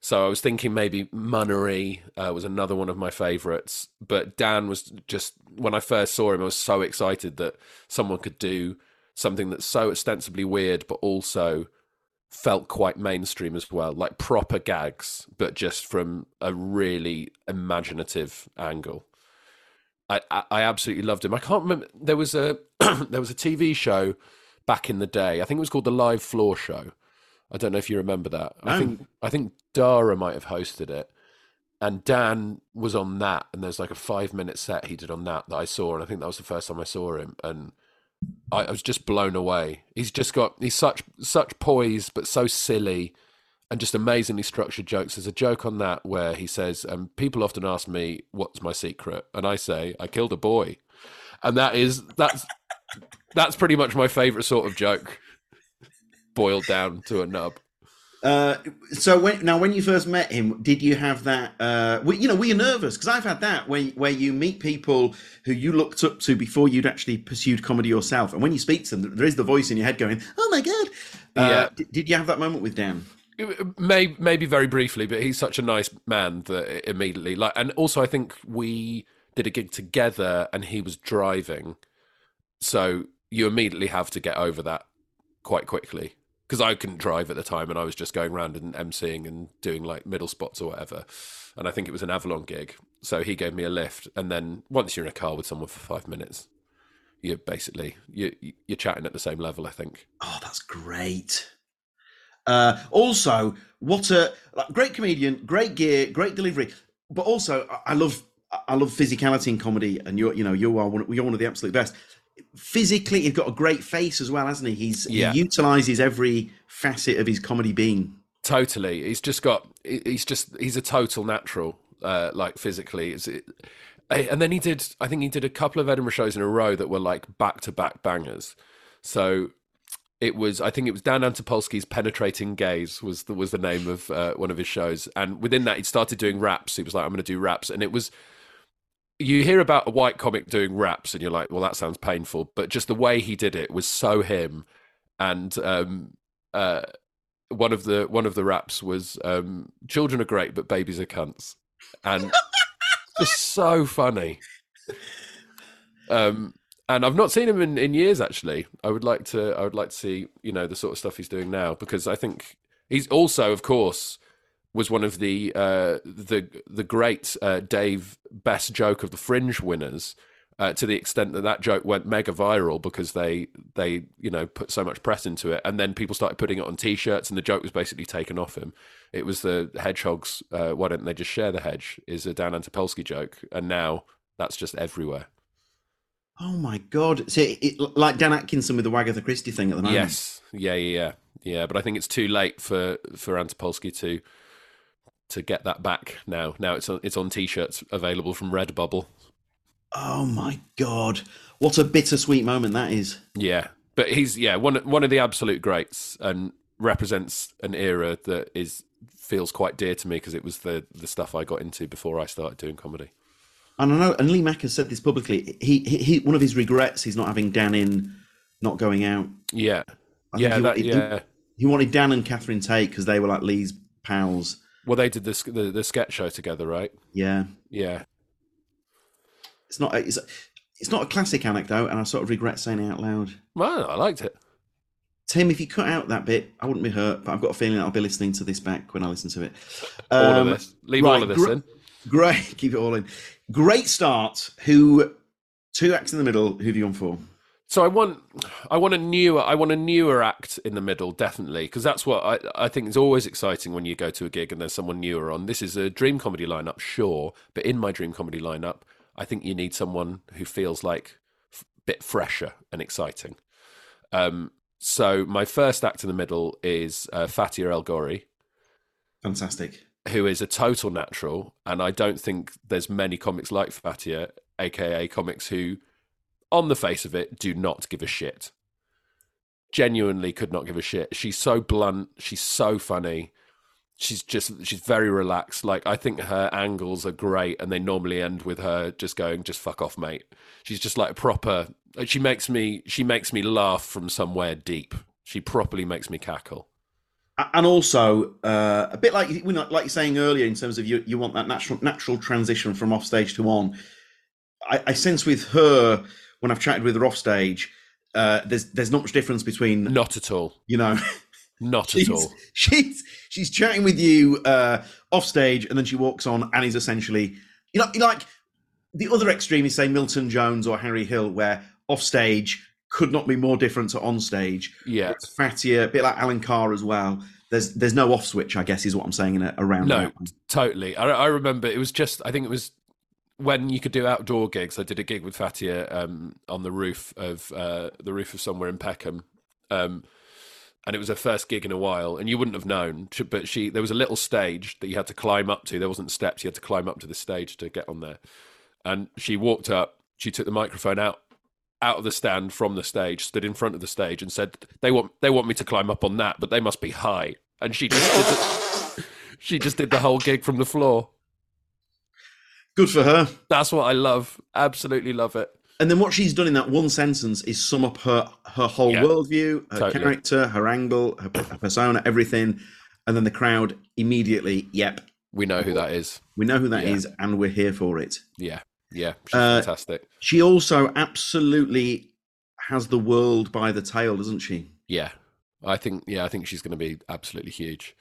So I was thinking maybe Munnery uh, was another one of my favorites, but Dan was just when I first saw him, I was so excited that someone could do something that's so ostensibly weird, but also felt quite mainstream as well, like proper gags, but just from a really imaginative angle. I, I, I absolutely loved him. I can't remember. There was a there was a TV show back in the day. I think it was called the Live Floor Show. I don't know if you remember that. I think I think Dara might have hosted it, and Dan was on that. And there's like a five minute set he did on that that I saw, and I think that was the first time I saw him, and I, I was just blown away. He's just got he's such such poise, but so silly, and just amazingly structured jokes. There's a joke on that where he says, um, "People often ask me what's my secret, and I say I killed a boy," and that is that's that's pretty much my favorite sort of joke, boiled down to a nub. Uh, so when now when you first met him, did you have that? Uh, were- you know, were you nervous? Because I've had that where where you meet people who you looked up to before you'd actually pursued comedy yourself, and when you speak to them, there is the voice in your head going, "Oh my god!" Uh, Yeah. Did, did you have that moment with Dan? Maybe, maybe very briefly, but he's such a nice man that immediately, like, and also I think we did a gig together, and he was driving, so you immediately have to get over that quite quickly because I couldn't drive at the time, and I was just going around and emceeing and doing like middle spots or whatever, and I think it was an Avalon gig, so he gave me a lift, and then once you're in a car with someone for five minutes, you're basically you you're chatting at the same level, I think. Oh, that's great. Uh, also, what a like, great comedian, great gear, great delivery, but also I, I love I love physicality in comedy, and you're you know you are one you're one of the absolute best. Physically, he's got a great face as well, hasn't he? He's Yeah. he utilizes every facet of his comedy being. Totally. He's just got. He's just. He's a total natural. Uh, like physically, It's- it, and then he did. I think he did a couple of Edinburgh shows in a row that were like back to back bangers. So it was. I think it was Dan Antopolsky's "Penetrating Gaze" was the was the name of uh, one of his shows, and within that, he'd started doing raps. He was like, "I'm going to do raps," and it was. You hear about a white comic doing raps, and you're like, "Well, that sounds painful," but just the way he did it was so him, and um, uh, one of the one of the raps was um, "Children are great, but babies are cunts," and just so funny. Um, and I've not seen him in, in years. Actually, I would like to. I would like to see you know the sort of stuff he's doing now because I think he's also, of course, was one of the uh, the the great uh, Dave best joke of the Fringe winners. Uh, to the extent that that joke went mega viral because they they you know put so much press into it, and then people started putting it on T-shirts, and the joke was basically taken off him. It was the hedgehogs. Uh, why don't they just share the hedge? Is a Dan Antopolsky joke, and now that's just everywhere. Oh my god! So it, it- like Dan Atkinson with the Wagatha Christie thing at the moment. Yes, yeah, yeah, yeah, yeah. But I think it's too late for for Antopolsky to to get that back now. Now it's on, it's on T-shirts available from Redbubble. Oh my god! What a bittersweet moment that is. Yeah, but he's yeah one one of the absolute greats and represents an era that is feels quite dear to me because it was the the stuff I got into before I started doing comedy. And I know, and Lee Mack has said this publicly. He, he, he one of his regrets is not having Dan in, not going out. Yeah, I yeah, he, that, he- yeah. He wanted Dan and Catherine Tate because they were like Lee's pals. Well, they did this the, the sketch show together, right? Yeah, Yeah, it's not it's, it's not a classic anecdote, and I sort of regret saying it out loud. well, I liked it. Tim, if you cut out that bit, I wouldn't be hurt, but I've got a feeling I'll be listening to this back when I listen to it. All Um, of this, leave right, all of this gr- in. Great, keep it all in. Great start. Who two acts in the middle? Who have you gone for? So I want, I want a newer, I want a newer act in the middle, definitely, because that's what I, I think is always exciting when you go to a gig and there's someone newer on. This is a dream comedy lineup, sure, but in my dream comedy lineup, I think you need someone who feels like a bit fresher and exciting. Um, so my first act in the middle is uh, Fatiha El-Ghorri, Fantastic. Who is a total natural, and I don't think there's many comics like Fatiha, aka comics who, on the face of it, do not give a shit. Genuinely could not give a shit. She's so blunt. She's so funny. she's just she's very relaxed. Like I think her angles are great, and they normally end with her just going, "Just fuck off, mate." She's just like proper. She makes me she makes me laugh from somewhere deep. She properly makes me cackle. And also uh, a bit like you know, like you're saying earlier in terms of you, you want that natural natural transition from off stage to on. I, I sense with her when I've chatted with her off stage, uh, there's there's not much difference between Not at all. you know Not at all. she's she's chatting with you uh, off stage and then she walks on and is essentially you know like the other extreme is say Milton Jones or Harry Hill where off stage could not be more different to on stage. Yeah. It's Fatiha, a bit like Alan Carr as well. There's there's no off switch, I guess, is what I'm saying in a, around. No, totally. I, I remember it was just. I think it was when you could do outdoor gigs. I did a gig with Fatiha um, on the roof of uh, the roof of somewhere in Peckham, um, and it was her first gig in a while. And you wouldn't have known, but she there was a little stage that you had to climb up to. There wasn't steps; you had to climb up to the stage to get on there. And she walked up. She took the microphone out out of the stand from the stage, stood in front of the stage, and said, "They want they want me to climb up on that, but they must be high." And she just did the, she just did the whole gig from the floor. Good for her. That's what I love. Absolutely love it. And then what she's done in that one sentence is sum up her her whole Yeah. worldview, her Totally. character, her angle, her, her persona, everything. And then the crowd immediately, yep, We know who that is. we know who that is, Yeah. and we're here for it. Yeah, yeah, she's Uh, fantastic. She also absolutely has the world by the tail, doesn't she? Yeah, I think yeah, I think she's going to be absolutely huge.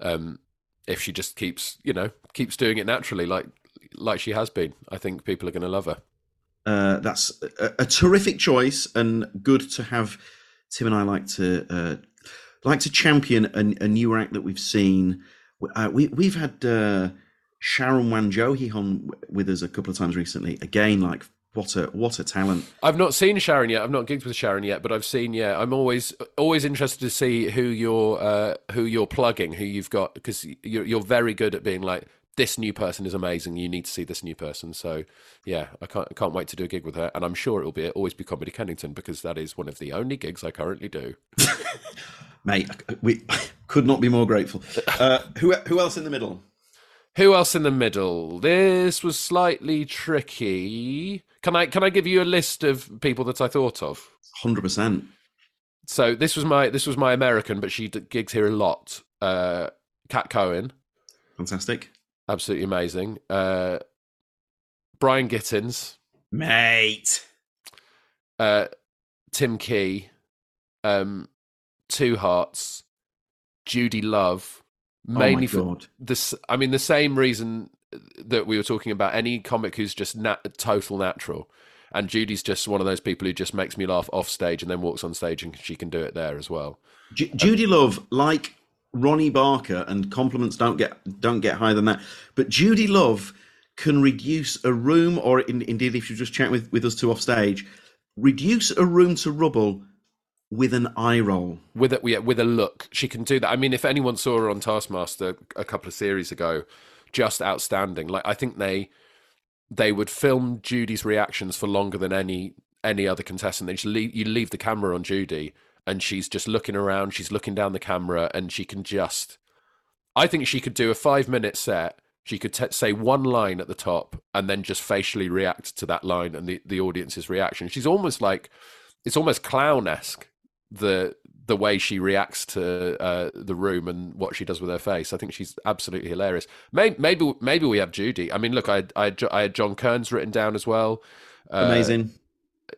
Um, if she just keeps, you know, keeps doing it naturally, like like she has been, I think people are going to love her. Uh, that's a, a terrific choice and good to have. Tim and I like to uh, like to champion a, a newer act that we've seen. Uh, we we've had Sharon Wanjohi hung with us a couple of times recently. Again, like what a what a talent. I've not seen Sharon yet. I've not gigged with Sharon yet, but I've seen. Yeah, I'm always always interested to see who you're uh, who you're plugging, who you've got, because you're you're very good at being like this new person is amazing. You need to see this new person. So yeah, I can't I can't wait to do a gig with her, and I'm sure it will be always be Comedy Kennington because that is one of the only gigs I currently do. Mate, we could not be more grateful. Uh, who who else in the middle? Who else in the middle? This was slightly tricky. Can I can I give you a list of people that I thought of? Hundred percent. So this was my this was my American, but she gigs here a lot. Uh, Kat Cohen, Fantastic, absolutely amazing. Uh, Brian Gittins, mate. uh, Tim Key, um, Two Hearts, Judi Love, mainly oh for this. I mean, the same reason that we were talking about any comic who's just nat- total natural. And Judi's just one of those people who just makes me laugh off stage and then walks on stage and she can do it there as well. Ju- Judi Love, like Ronnie Barker, and compliments don't get don't get higher than that. But Judi Love can reduce a room, or in, indeed, if you just chat with with us two off stage, reduce a room to rubble with an eye roll. with a yeah, with a look. She can do that. I mean, if anyone saw her on Taskmaster a couple of series ago, just outstanding. Like I think they they would film Judi's reactions for longer than any any other contestant. They just leave, you leave the camera on Judi, and she's just looking around. She's looking down the camera, and she can just. I think she could do a five minute set. She could t- say one line at the top and then just facially react to that line and the, the audience's reaction. She's almost like it's almost clown esque the the way she reacts to uh, the room and what she does with her face. I think she's absolutely hilarious. Maybe maybe, maybe we have Judi. I mean, look, I had, I had, I had John Kearns written down as well. Uh, Amazing,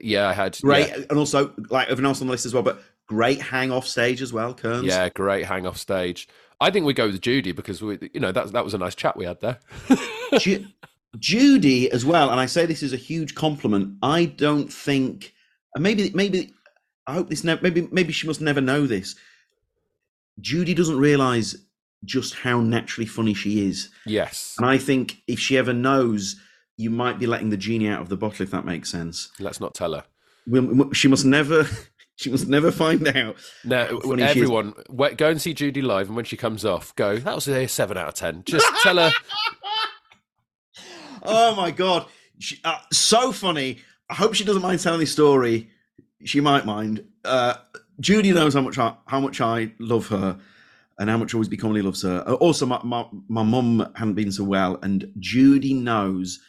Yeah, I had great, Yeah, and also like everyone else on the list as well. But great hang off stage as well, Kearns. yeah, great hang off stage. I think we go with Judi because we, you know, that that was a nice chat we had there. Ju- Judi as well, and I say this is a huge compliment. I don't think, maybe maybe I hope this never maybe maybe she must never know this. Judi doesn't realize just how naturally funny she is, yes, and I think if she ever knows, you might be letting the genie out of the bottle. If that makes sense, let's not tell her. We'll- she must never. She must never find out. No, funny she is. everyone, go and see Judi live, and when she comes off, go. That was a seven out of ten. Just tell her. Oh my god, she, uh, so funny. I hope she doesn't mind telling the story. She might mind. Uh, Judi knows how much I, how much I love her. and how much always be comedy loves her. Uh, Also, my my my mum hadn't been so well, and Judi knows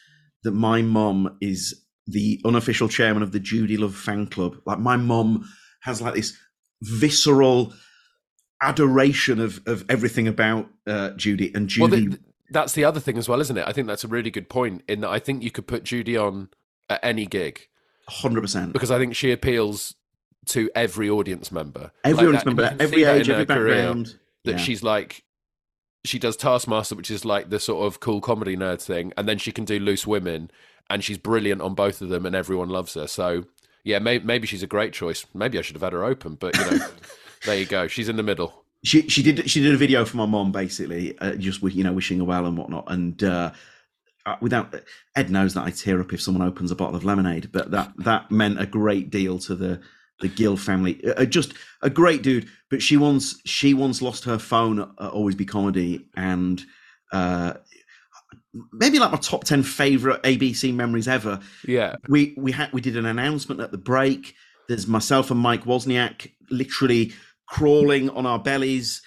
that my mum is the unofficial chairman of the Judi Love fan club. Like my mum has like this visceral adoration of of everything about uh, Judi and Well, Judi. th- that's the other thing as well, isn't it? I think that's a really good point. In that, I think you could put Judi on at any gig Hundred percent. because I think she appeals to every audience member. Every Like audience that- member, every age, every her career, background. That Yeah. she's like, she does Taskmaster, which is like the sort of cool comedy nerd thing, and then she can do Loose Women, and she's brilliant on both of them, and everyone loves her. So yeah, may- maybe she's a great choice. Maybe I should have had her open, but you know, there you go. She's in the middle. she she did she did a video for my mom basically uh, just you know wishing her well and whatnot and uh, without ed knows that i tear up if someone opens a bottle of lemonade but that that meant a great deal to the the gill family. Uh, just a great dude but she once she once lost her phone at always be comedy and uh maybe like my top 10 favorite abc memories ever. Yeah, we we had we did an announcement at the break. There's myself and Mike Wozniak literally crawling on our bellies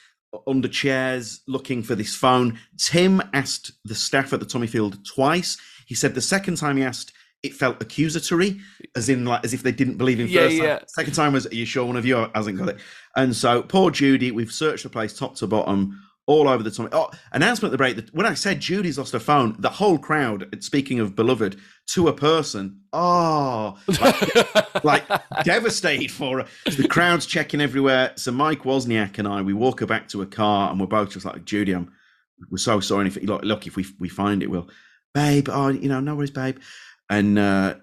under chairs looking for this phone. Tim asked the staff at the Tommyfield twice. He said the second time he asked, it felt accusatory, as in like as if they didn't believe him Yeah, first. time. yeah. Second time was, are you sure one of you hasn't got it? And so poor Judi, we've searched the place top to bottom. All over the Tommy. Oh, announcement at the break. That when I said Judi's lost her phone, the whole crowd. Speaking of beloved, to a person. Oh, like, like devastated for her. The crowd's checking everywhere. So Mike Wozniak and I, we walk her back to a car, and we're both just like, Judi, I'm, we're so sorry. And if look, look, if we we find it, we'll, babe. Oh, you know, no worries, babe. And uh,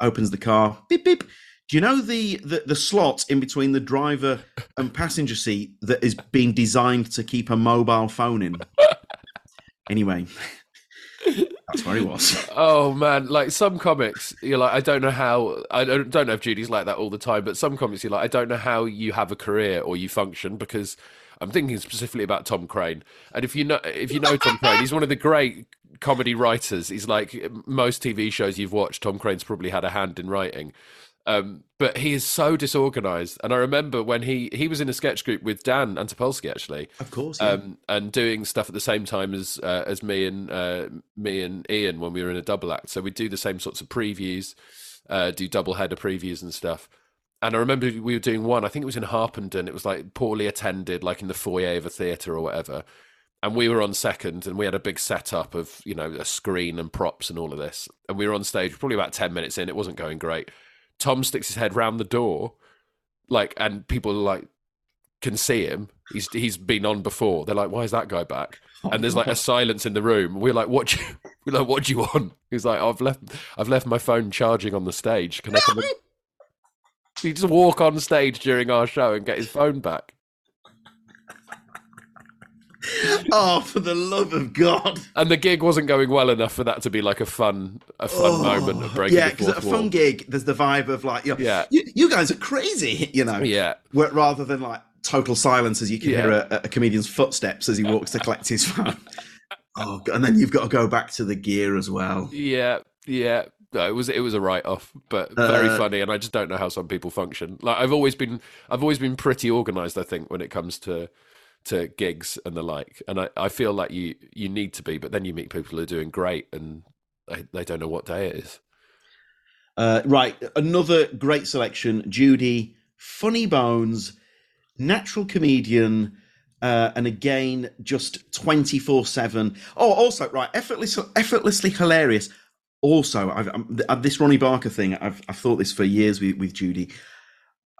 opens the car. Beep beep. Do you know the, the the slot in between the driver and passenger seat that is being designed to keep a mobile phone in? Anyway, that's where he was. Oh man, like some comics, you're like, I don't know how. I don't, don't know if Judi's like that all the time, but some comics, you're like, I don't know how you have a career or you function because I'm thinking specifically about Tom Craine. And if you know, if you know Tom Craine, he's one of the great comedy writers. He's like most TV shows you've watched. Tom Craine's probably had a hand in writing. Um, but he is so disorganized. And I remember when he he was in a sketch group with Dan Antopolski actually, Of course. yeah. um, and doing stuff at the same time as uh, as me and uh, me and Ian when we were in a double act. So we do the same sorts of previews, uh, do double header previews and stuff. And I remember we were doing one. I think it was in Harpenden. It was like poorly attended, like in the foyer of a theatre or whatever. And we were on second, and we had a big setup of you know a screen and props and all of this. And we were on stage probably about ten minutes in. It wasn't going great. Tom sticks his head round the door, like, and people like can see him. He's he's been on before. They're like, "Why is that guy back?" And there's like a silence in the room. We're like, "What? Do you, we're like, what do you want?" He's like, "I've left I've left my phone charging on the stage. Can I come?" and-" He just walk on stage during our show and get his phone back. oh, for the love of God! And the gig wasn't going well enough for that to be like a fun a fun moment of breaking yeah, because at a fun gig, there's the vibe of like, you know, Yeah. you, you guys are crazy, you know. Yeah, rather than like total silence as you can Yeah. hear a, a comedian's footsteps as he walks to collect his phone. Oh, and then you've got to go back to the gear as well. yeah, yeah. No, it was it was a write off, but very Uh, funny. And I just don't know how some people function. Like I've always been, I've always been pretty organized. I think when it comes to to gigs and the like, and I, I feel like you you need to be, but then you meet people who are doing great and they, they don't know what day it is. Uh, right, another great selection: Judi, funny bones, natural comedian, uh, and again just twenty four seven. Oh, also right, effortless, effortlessly hilarious. Also, I've, um, th- uh, this Ronnie Barker thing. I've I've thought this for years with, with Judi.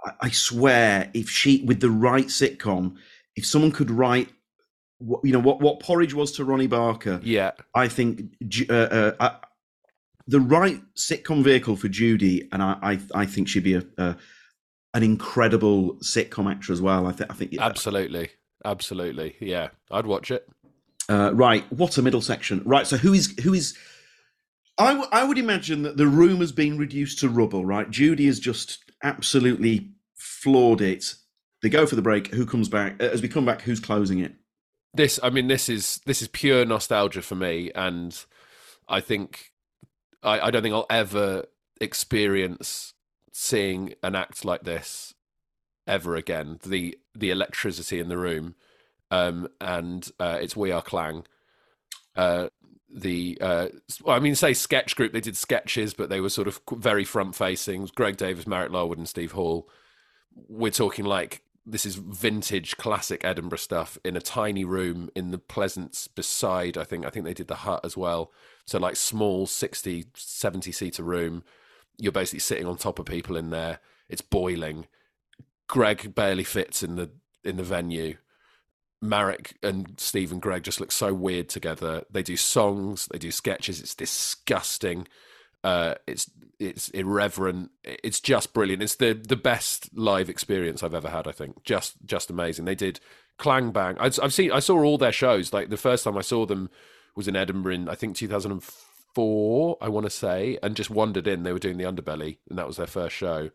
I, I swear, if she with the right sitcom, if someone could write, what, you know, what what porridge was to Ronnie Barker, Yeah, I think uh, uh, uh, the right sitcom vehicle for Judi, and I, I, I think she'd be a, a an incredible sitcom actor as well. I think, I think, yeah. absolutely, absolutely. Yeah, I'd watch it. Uh, right, what a middle section. Right, so who is who is? I, w- I would imagine that the room has been reduced to rubble. Right, Judi has just absolutely floored it. They go for the break. Who comes back? Uh, As we come back, who's closing it? This, I mean, this is this is pure nostalgia for me, and I think I, I don't think I'll ever experience seeing an act like this ever again. The the electricity in the room, um, and uh, it's We Are Clang. Uh, the uh, well, I mean, say sketch group. They did sketches, but they were sort of very front facing. Greg Davies, Marek Larwood, and Steve Hall. We're talking like this is vintage classic Edinburgh stuff in a tiny room in the Pleasance beside I think I think they did the hut as well. So like small 60 70 seater room. You're basically sitting on top of people in there. It's boiling. Greg barely fits in the in the venue. Marek and Steve and Greg just look so weird together. They do songs they do sketches. It's disgusting. Uh, it's it's irreverent. It's just brilliant. It's the the best live experience I've ever had. I think just just amazing. They did Clang Bang. I've, I've seen I saw all their shows. Like the first time I saw them was in Edinburgh in I think 2004. I want to say, and just wandered in. They were doing the Underbelly, and that was their first show.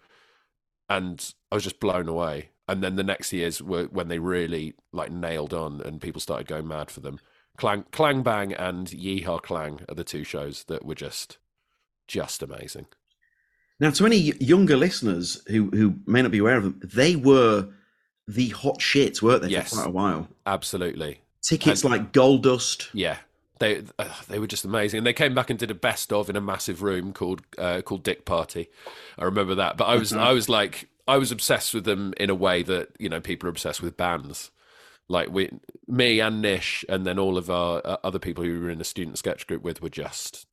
And I was just blown away. And then the next years were when they really like nailed on, and people started going mad for them. Clang, Clang Bang and Yeehaw Clang are the two shows that were just just amazing. Now, to any younger listeners who who may not be aware of them, they were the hot shit, weren't they, yes, for quite a while? Absolutely. Tickets and, like gold dust. Yeah, they uh, they were just amazing. And they came back and did a best of in a massive room called uh, called Dick Party. I remember that. But I was I was like I was obsessed with them in a way that you know people are obsessed with bands. Like we, me and Nish, and then all of our uh, other people who we were in the student sketch group with were just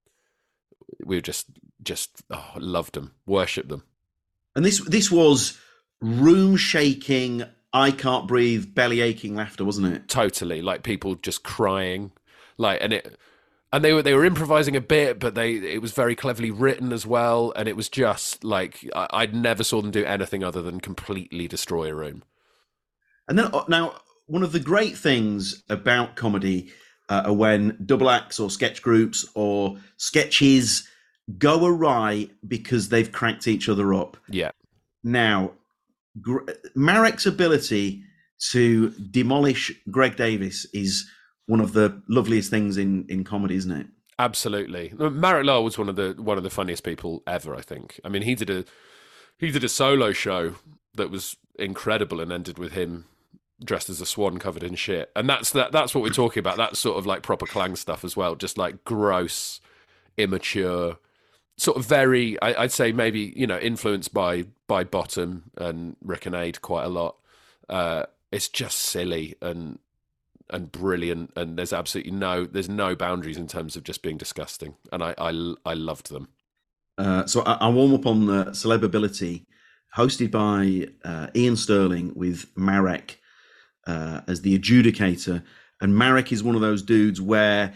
we just just oh, loved them, worshipped them. And this this was room shaking, I can't breathe, belly aching laughter, wasn't it? Totally, like people just crying, like and it. And they were they were improvising a bit, but they it was very cleverly written as well, and it was just like I, I'd never saw them do anything other than completely destroy a room. And then uh, now one of the great things about comedy uh, when double acts or sketch groups or sketches go awry because they've cracked each other up. Yeah. Now, Gr- Marek's ability to demolish Greg Davies is one of the loveliest things in in comedy, isn't it? Absolutely. Marek Law was one of the one of the funniest people ever. I think. I mean, he did a he did a solo show that was incredible and ended with him dressed as a swan covered in shit. And that's that that's what we're talking about. That's sort of like proper clang stuff as well. Just like gross, immature, sort of very I, would say maybe, you know, influenced by by Bottom and Rik and Ade quite a lot. Uh, it's just silly and and brilliant and there's absolutely no there's no boundaries in terms of just being disgusting. And I I, I loved them. Uh, so I, I warm up on the Celebability, hosted by uh, Iain Stirling with Marek uh, as the adjudicator. And Marek is one of those dudes where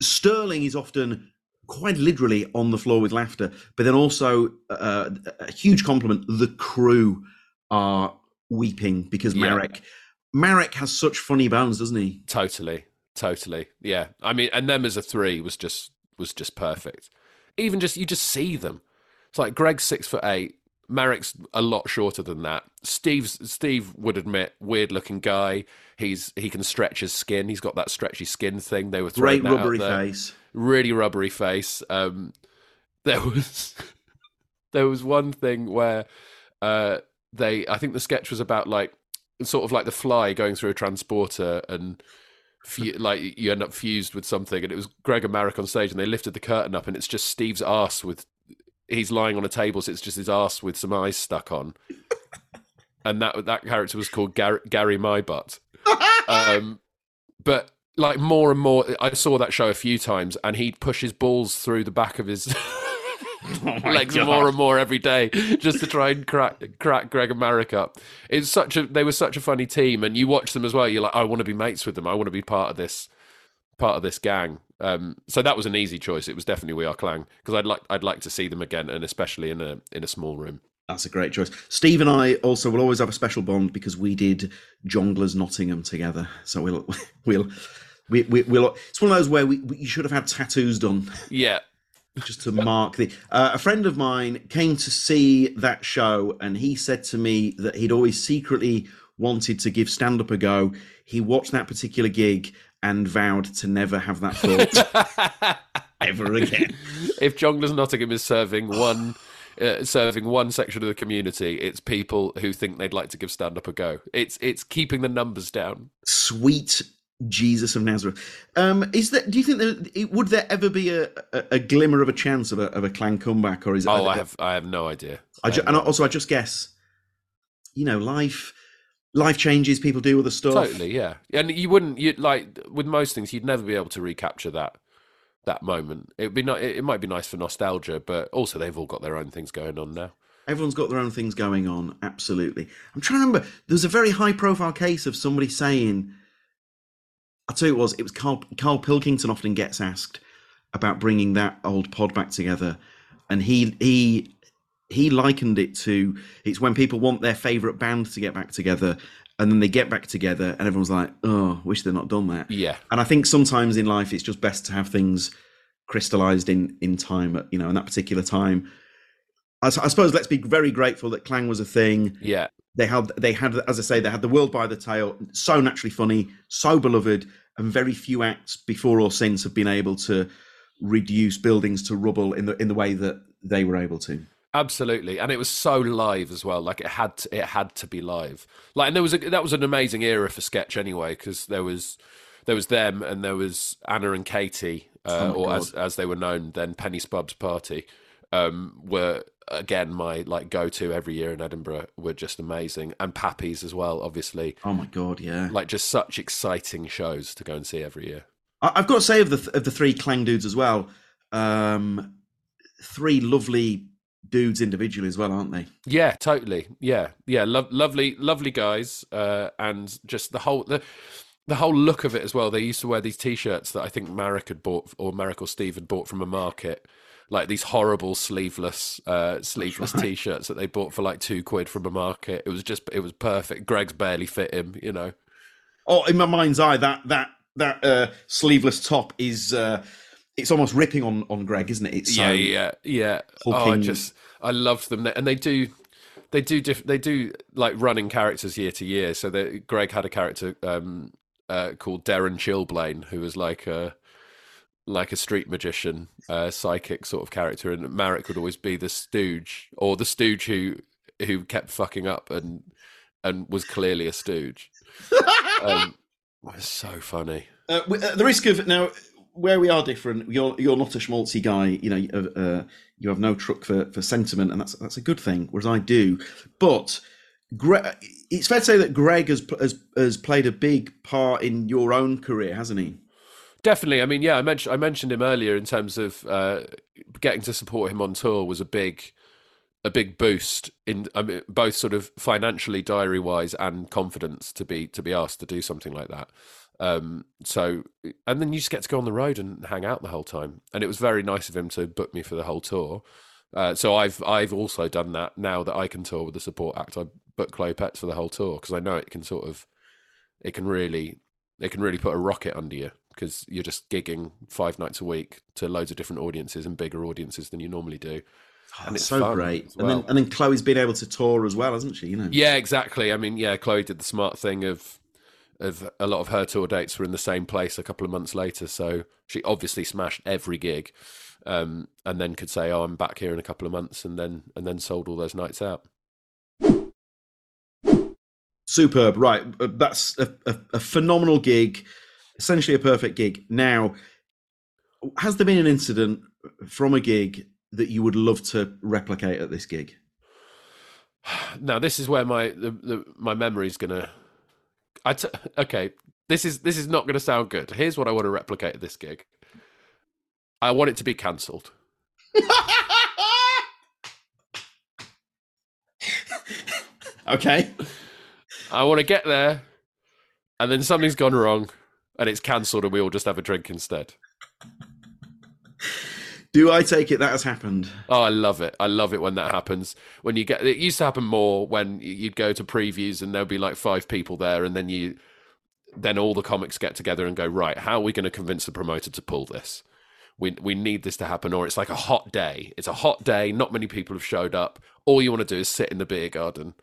Stirling is often quite literally on the floor with laughter, but then also uh, a huge compliment. The crew are weeping because yeah. Marek Marek has such funny bones, doesn't he? Totally, totally. Yeah, I mean, and them as a three was just was just perfect. Even just you just see them. It's like Greg's six foot eight, Marek's a lot shorter than that. Steve's Steve would admit weird looking guy. He's he can stretch his skin. He's got that stretchy skin thing. They were great rubbery face, really rubbery face. Um, there was there was one thing where uh, they I think the sketch was about like sort of like the fly going through a transporter and like you end up fused with something and it was Greg and Marek on stage and they lifted the curtain up and it's just Steve's ass with he's lying on a table, so it's just his ass with some eyes stuck on. and that that character was called Gary, Gary My Butt. Um, but like more and more, I saw that show a few times, and he'd push his balls through the back of his oh legs God. more and more every day, just to try and crack crack Greg and Marek up. It's such a they were such a funny team, and you watch them as well. You're like, I want to be mates with them. I want to be part of this part of this gang. Um, so that was an easy choice. It was definitely We Are Clang because I'd like I'd like to see them again, and especially in a in a small room. That's a great choice. Steve and I also will always have a special bond because we did Jongleurs Nottingham together. So we'll we'll we, we, will It's one of those where we, we you should have had tattoos done. Yeah. Just to mark the. Uh, a friend of mine came to see that show, and he said to me that he'd always secretly wanted to give stand up a go. He watched that particular gig and vowed to never have that thought ever again. If Jongleurs Nottingham is serving one uh, serving one section of the community. It's people who think they'd like to give stand up a go. It's it's keeping the numbers down. Sweet Jesus of Nazareth. Um, is that? Do you think that would there ever be a, a, a glimmer of a chance of a, of a Clang comeback, or is it? Oh, I have I have no idea. I ju- and also I just guess. You know, life life changes. People do other stuff. Totally, yeah. And you wouldn't you like with most things, you'd never be able to recapture that that moment. It'd be not. It might be nice for nostalgia, but also they've all got their own things going on now. Everyone's got their own things going on. Absolutely. I'm trying to remember. There's a very high profile case of somebody saying. I'll tell you it was. It was Carl, Carl Pilkington often gets asked about bringing that old pod back together, and he he he likened it to it's when people want their favorite band to get back together and then they get back together and everyone's like oh wish they'd not done that. Yeah, and i think sometimes in life it's just best to have things crystallized in in time you know in that particular time. I suppose let's be very grateful that clang was a thing. Yeah, they had they had as i say they had the world by the tail so naturally funny so beloved and very few acts before or since have been able to reduce buildings to rubble in the in the way that they were able to absolutely. And it was so live as well. Like it had to, it had to be live. Like and there was a, that was an amazing era for sketch anyway because there was there was them and there was Anna and Katy, uh, Oh or God. as as they were known then, Penny Spub's party. Um, were again my like go to every year in Edinburgh. Were just amazing, and Pappy's as well. Obviously, oh my god yeah like just such exciting shows to go and see every year. I- I've got to say of the of the three Clang dudes as well, um, three lovely dudes individually as well, aren't they? Yeah, totally. Yeah, yeah. Lo- lovely, lovely guys, uh, and just the whole the the whole look of it as well. They used to wear these t-shirts that I think Marek had bought, or Marek or Steve had bought from a market, like these horrible sleeveless, uh, sleeveless right. t-shirts that they bought for like two quid from a market. It was just, it was perfect. Greg's barely fit him, you know. Oh, in my mind's eye, that that that uh, sleeveless top is uh, it's almost ripping on on Greg, isn't it? It's yeah, so yeah, yeah. Oh, I hulking- just I loved them, and they do, they do, diff- they do like running characters year to year. So that Greg had a character um, uh, called Darren Chilblain, who was like a like a street magician, uh, psychic sort of character, and Marek would always be the stooge or the stooge who who kept fucking up and and was clearly a stooge. Um, was so funny. Uh, at the risk of now, where we are different, you're you're not a schmaltzy guy. You know, uh, you have no truck for, for sentiment, and that's that's a good thing. Whereas I do, but Gre- it's fair to say that Greg has has has played a big part in your own career, hasn't he? Definitely. I mean, yeah, I mentioned I mentioned him earlier in terms of uh, getting to support him on tour was a big a big boost in I mean, both sort of financially, diary wise, and confidence to be to be asked to do something like that. Um, so, and then you just get to go on the road and hang out the whole time, and it was very nice of him to book me for the whole tour. Uh, so I've I've also done that now that I can tour with the support act. I book Chloe Petts for the whole tour because I know it can sort of it can really it can really put a rocket under you because you're just gigging five nights a week to loads of different audiences and bigger audiences than you normally do. And it's so great. as And then and then Chloe's been able to tour as well, hasn't she? You know. Yeah, exactly. I mean, yeah, Chloe did the smart thing of a lot of her tour dates were in the same place a couple of months later, so she obviously smashed every gig, um, and then could say, "Oh, I'm back here in a couple of months," and then and then sold all those nights out. Superb. Right. Uh, That's a, a, a phenomenal gig, essentially a perfect gig. Now, has there been an incident from a gig that you would love to replicate at this gig? Now, this is where my the, the my memory's gonna. I t- okay. This is this is not going to sound good. Here's what I want to replicate at this gig. I want it to be cancelled. okay. I want to get there, and then something's gone wrong, and it's cancelled, and we all just have a drink instead. Do I take it that has happened? Oh, I love it. I love it when that happens. When you get it used to happen more when you'd go to previews and there'd be like five people there, and then you then all the comics get together and go right. How are we going to convince the promoter to pull this? We we need this to happen, or it's like a hot day. It's a hot day. Not many people have showed up. All you want to do is sit in the beer garden,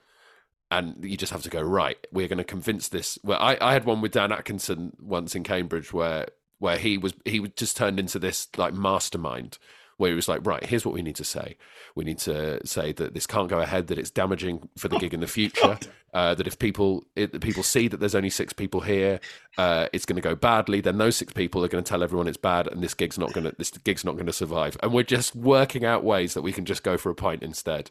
and you just have to go right. We're going to convince this. Well, I I had one with Dan Atkinson once in Cambridge where where he was he was just turned into this like mastermind where he was like, right, here's what we need to say. We need to say that this can't go ahead, that it's damaging for the gig in the future, uh, that if people it, people see that there's only six people here, uh, it's going to go badly. Then those six people are going to tell everyone it's bad, and this gig's not going to this gig's not going to survive. And we're just working out ways that we can just go for a pint instead.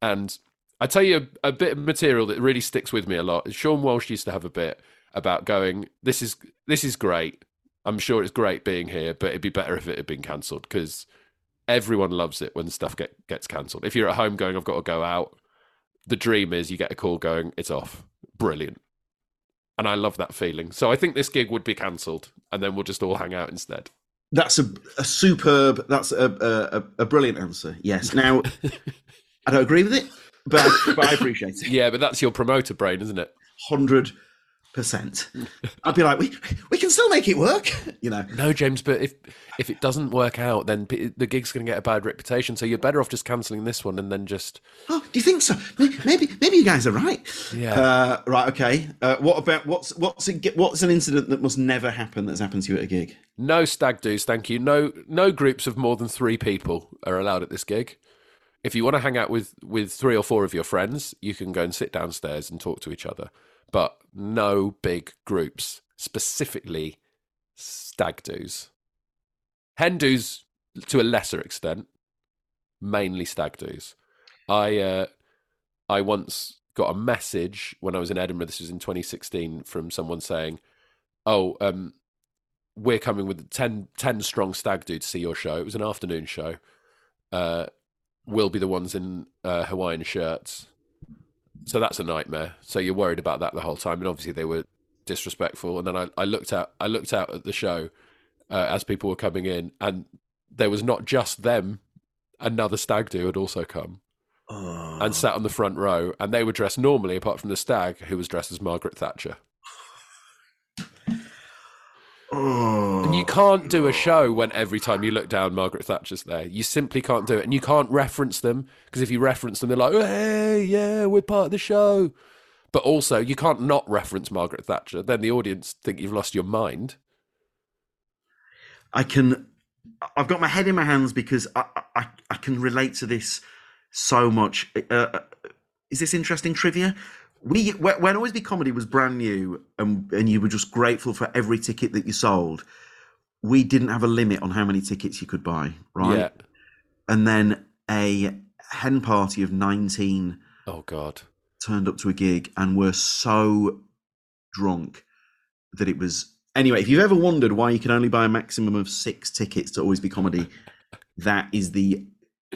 And I tell you a, a bit of material that really sticks with me a lot. Sean Walsh used to have a bit about going, "This is this is great." I'm sure it's great being here, but it'd be better if it had been cancelled because everyone loves it when stuff get, gets cancelled. If you're at home going, I've got to go out, the dream is you get a call going, it's off. Brilliant. And I love that feeling. So I think this gig would be cancelled and then we'll just all hang out instead. That's a, a superb, that's a, a, a brilliant answer. Yes. Now, I don't agree with it, but, but I appreciate it. Yeah, but that's your promoter brain, isn't it? 100 percent. I'd be like, we we can still make it work, you know. No, James, but if if it doesn't work out, then the gig's going to get a bad reputation. So you're better off just cancelling this one and then just. Oh, do you think so? Maybe maybe you guys are right. Yeah. Uh, right. Okay. Uh, what about what's what's a, what's an incident that must never happen that's happened to you at a gig? No stag do's, thank you. No no groups of more than three people are allowed at this gig. If you want to hang out with with three or four of your friends, you can go and sit downstairs and talk to each other but no big groups, specifically stag do's. Hen do's to a lesser extent, mainly stag do's. I uh, I once got a message when I was in Edinburgh. This was in 2016 from someone saying, "Oh, um, we're coming with 10, 10 strong stag do to see your show." It was an afternoon show. Uh, we'll be the ones in uh, Hawaiian shirts so that's a nightmare. So you're worried about that the whole time, and obviously they were disrespectful. And then I, I looked out, I looked out at the show uh, as people were coming in, and there was not just them; another stag do had also come oh. and sat on the front row, and they were dressed normally, apart from the stag who was dressed as Margaret Thatcher. And you can't do a show when every time you look down, Margaret Thatcher's there. You simply can't do it. And you can't reference them because if you reference them, they're like, hey, yeah, we're part of the show. But also, you can't not reference Margaret Thatcher. Then the audience think you've lost your mind. I can. I've got my head in my hands because I, I, I can relate to this so much. Uh, uh is this interesting trivia? We when always be comedy was brand new and and you were just grateful for every ticket that you sold. We didn't have a limit on how many tickets you could buy right? Yeah. and then a hen party of 19 oh god. turned up to a gig and were so drunk that it was anyway if you've ever wondered why you can only buy a maximum of six tickets to always be comedy that is the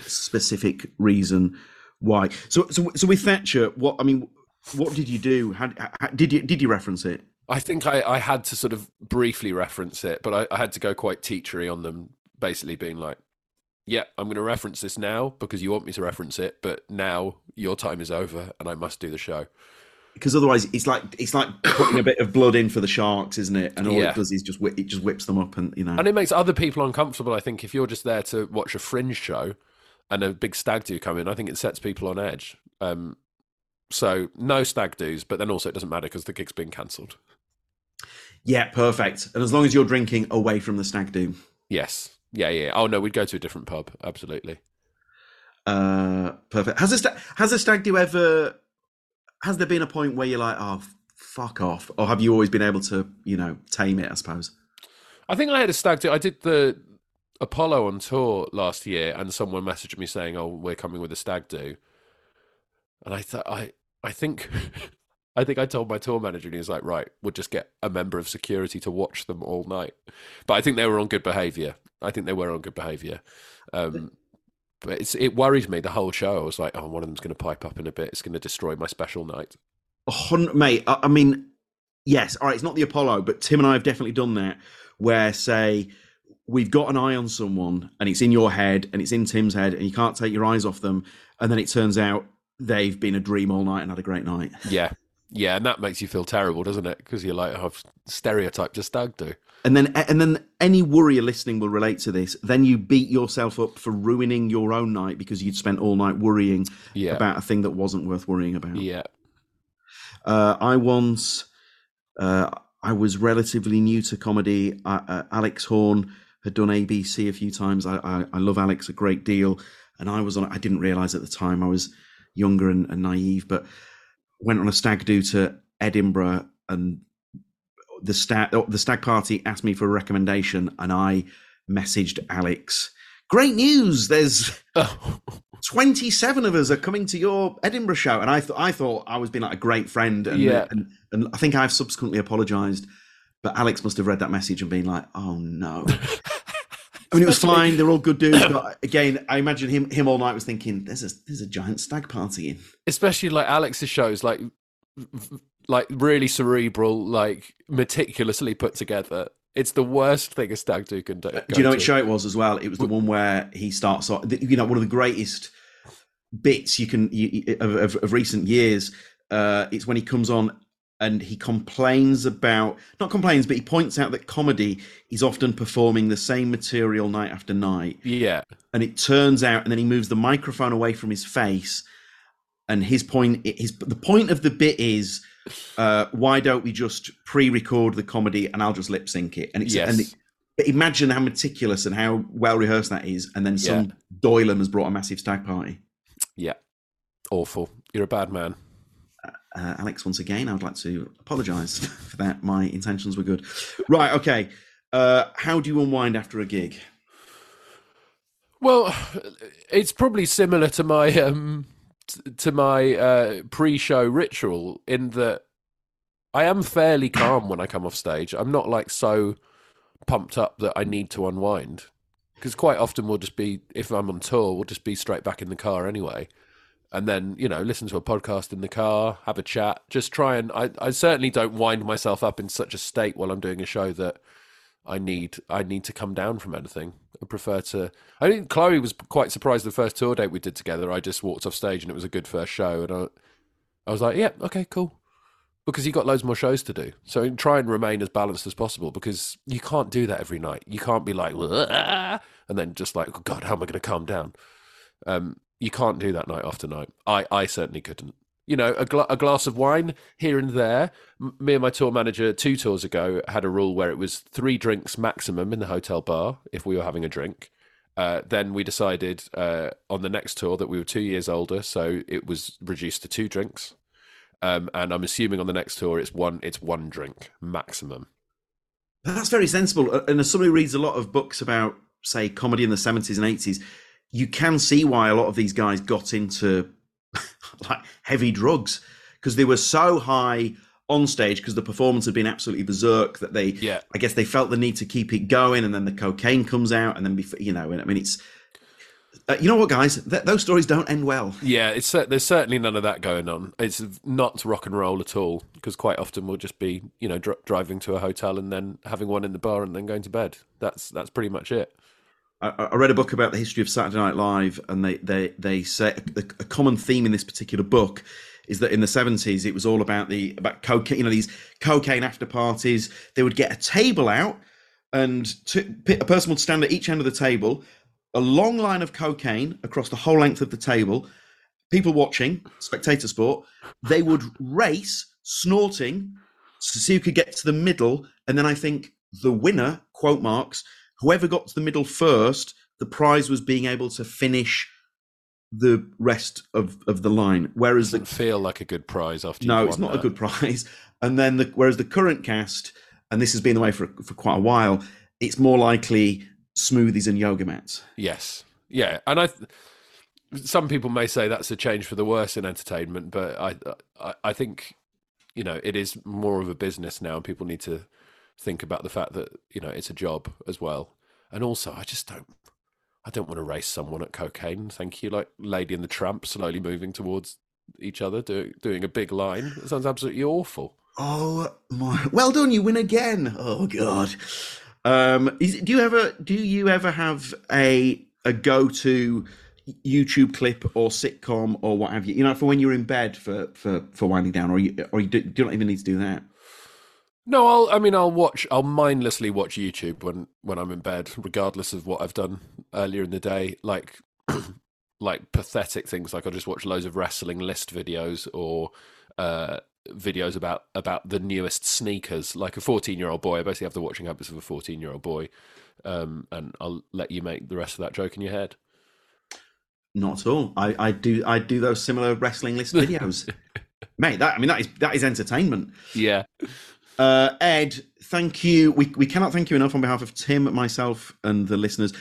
specific reason why. So so so with thatcher what i mean what did you do? How, how, did you did you reference it? I think I, I had to sort of briefly reference it, but I, I had to go quite teachery on them, basically being like, "Yeah, I'm going to reference this now because you want me to reference it, but now your time is over and I must do the show." Because otherwise, it's like it's like putting a bit of blood in for the sharks, isn't it? And all yeah. it does is just whip, it just whips them up, and you know. And it makes other people uncomfortable. I think if you're just there to watch a fringe show and a big stag do come in, I think it sets people on edge. Um, so no stag do's, but then also it doesn't matter because the gig's been cancelled. Yeah, perfect. And as long as you're drinking away from the stag do. Yes. Yeah, yeah. Oh no, we'd go to a different pub. Absolutely. Uh, perfect. Has a sta- has a stag do ever? Has there been a point where you're like, oh, fuck off, or have you always been able to, you know, tame it? I suppose. I think I had a stag do. I did the Apollo on tour last year, and someone messaged me saying, "Oh, we're coming with a stag do," And I thought I I think I think I told my tour manager and he was like, right, we'll just get a member of security to watch them all night. But I think they were on good behaviour. I think they were on good behaviour. Um, but it's it worried me the whole show. I was like, oh, one of them's going to pipe up in a bit. It's going to destroy my special night. Oh, mate, I, I mean, yes, all right, it's not the Apollo, but Tim and I have definitely done that. Where say we've got an eye on someone and it's in your head and it's in Tim's head and you can't take your eyes off them, and then it turns out they've been a dream all night and had a great night. Yeah. Yeah, and that makes you feel terrible, doesn't it? Because you're like, oh, I've stereotyped a stag do. And then, and then, any worrier listening will relate to this. Then you beat yourself up for ruining your own night because you'd spent all night worrying yeah. about a thing that wasn't worth worrying about. Yeah. Uh, I once, uh, I was relatively new to comedy. Uh, uh Alex Horne had done ABC a few times. I, I, I love Alex a great deal, and I was on. I didn't realize at the time I was younger and, and naive, but went on a stag do to Edinburgh, and the stag oh, the stag party asked me for a recommendation, and I messaged Alex. Great news! There's Oh, 27 of us are coming to your Edinburgh show. And I thought I thought I was being like a great friend. And, Yeah. and, and I think I've subsequently apologized. But Alex must have read that message and been like, oh no. Mean, it was fine. They're all good dudes. But again, I imagine him him all night was thinking, there's a, there's a giant stag party in. especially like Alex's shows, like like really cerebral, like meticulously put together. It's the worst thing a stag do can do. Do you know which show it was as well? It was the one where he starts off, you know, one of the greatest bits you can you, of, of, of recent years. Uh, it's when he comes on and he complains about, not complains, but he points out that comedy is often performing the same material night after night. Yeah, And it turns out, and then he moves the microphone away from his face. And his point, his the point of the bit is, uh, why don't we just pre-record the comedy and I'll just lip sync it? And it's Yes. and it, but imagine how meticulous and how well rehearsed that is. And then some Yeah. Doylan has brought a massive stag party. yeah, awful. You're a bad man. Uh, Alex, once again, I would like to apologise for that. My intentions were good. Right, okay. Uh, how do you unwind after a gig? Well, it's probably similar to my um t- to my uh, pre-show ritual in that I am fairly calm when I come off stage. I'm not like so pumped up that I need to unwind because quite often we'll just be if I'm on tour, we'll just be straight back in the car anyway. And then, you know, listen to a podcast in the car, have a chat, just try and I, I certainly don't wind myself up in such a state while I'm doing a show that I need I need to come down from anything. I prefer to. I think Chloe was quite surprised the first tour date we did together. I just walked off stage and it was a good first show, and I, I was like, yeah, okay, cool, because you got loads more shows to do. So try and remain as balanced as possible because you can't do that every night. You can't be like, and then just like, God, how am I going to calm down? Um, you can't do that night after night. I I certainly couldn't. You know, a, gla- a glass of wine here and there. M- me and my tour manager two tours ago had a rule where it was three drinks maximum in the hotel bar if we were having a drink. Uh, then we decided uh, on the next tour that we were two years older, so it was reduced to two drinks. Um, and I'm assuming on the next tour it's one it's one drink maximum. That's very sensible. Uh, And as somebody who reads a lot of books about, say, comedy in the 70s and 80s, you can see why a lot of these guys got into like heavy drugs because they were so high on stage because the performance had been absolutely berserk that they, Yeah. I guess they felt the need to keep it going. And then the cocaine comes out. And then, before, you know, and I mean, it's, uh, you know what, guys? Th- those stories don't end well. Yeah, it's there's certainly none of that going on. It's not rock and roll at all because quite often we'll just be you know dr- driving to a hotel and then having one in the bar and then going to bed. That's that's pretty much it. I, I read a book about the history of Saturday Night Live, and they they they say a, a common theme in this particular book is that in the seventies it was all about the about cocaine. You know these cocaine after parties. They would get a table out, and to, a person would stand at each end of the table, a long line of cocaine across the whole length of the table. People watching, spectator sport. They would race, snorting, to see who could get to the middle, and then I think the winner, quote marks, whoever got to the middle first, the prize was being able to finish the rest of, of the line. Whereas the Doesn't feel like a good prize after. no, it's not a good prize. And then the whereas the current cast, and this has been the way for for quite a while, it's more likely smoothies and yoga mats. Yes, yeah, and I. Some people may say that's a change for the worse in entertainment, but I, I, I think, you know, it is more of a business now, and people need to think about the fact that you know it's a job as well. And also, I just don't, I don't want to race someone at cocaine. Thank you, like Lady and the Tramp slowly moving towards each other, do, doing a big line. It sounds absolutely awful. Oh my! Well done, you win again. Oh god. Um, is, do you ever do you ever have a a go to YouTube clip or sitcom or what have you? You know, for when you're in bed for for for winding down, or you or you do, do not even need to do that. No, I'll. I mean, I'll watch. I'll mindlessly watch YouTube when when I'm in bed, regardless of what I've done earlier in the day. Like, like pathetic things. Like I'll just watch loads of wrestling list videos or uh, videos about about the newest sneakers. Like a fourteen year old boy, I basically have the watching habits of a fourteen year old boy, um, and I'll let you make the rest of that joke in your head. Not at all. I, I do I do those similar wrestling list videos, mate. That I mean that is that is entertainment. Yeah. Uh, Ed, thank you. We we cannot thank you enough on behalf of Tim, myself, and the listeners.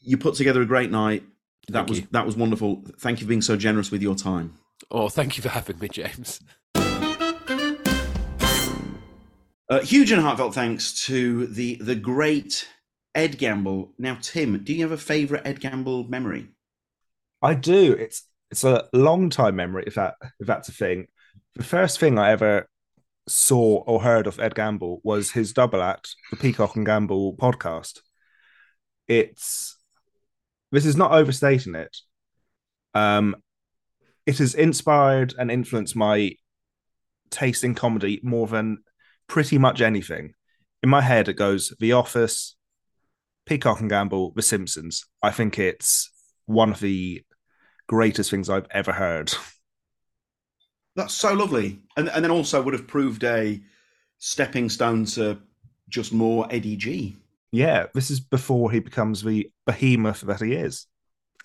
You put together a great night. That Thank was you. that was wonderful. Thank you for being so generous with your time. Oh, thank you for having me, James. Uh, huge and heartfelt thanks to the the great Ed Gamble. Now, Tim, do you have a favourite Ed Gamble memory? I do. It's it's a long time memory, if that if that's a thing. The first thing I ever saw or heard of Ed Gamble was his double act, the Peacock and Gamble podcast. It's this is not overstating it. Um, it has inspired and influenced my taste in comedy more than pretty much anything. In my head, it goes The Office, Peacock and Gamble, The Simpsons. I think it's one of the greatest things I've ever heard. That's so lovely, and and then also would have proved a stepping stone to just more Eddie G. Yeah, this is before he becomes the behemoth that he is.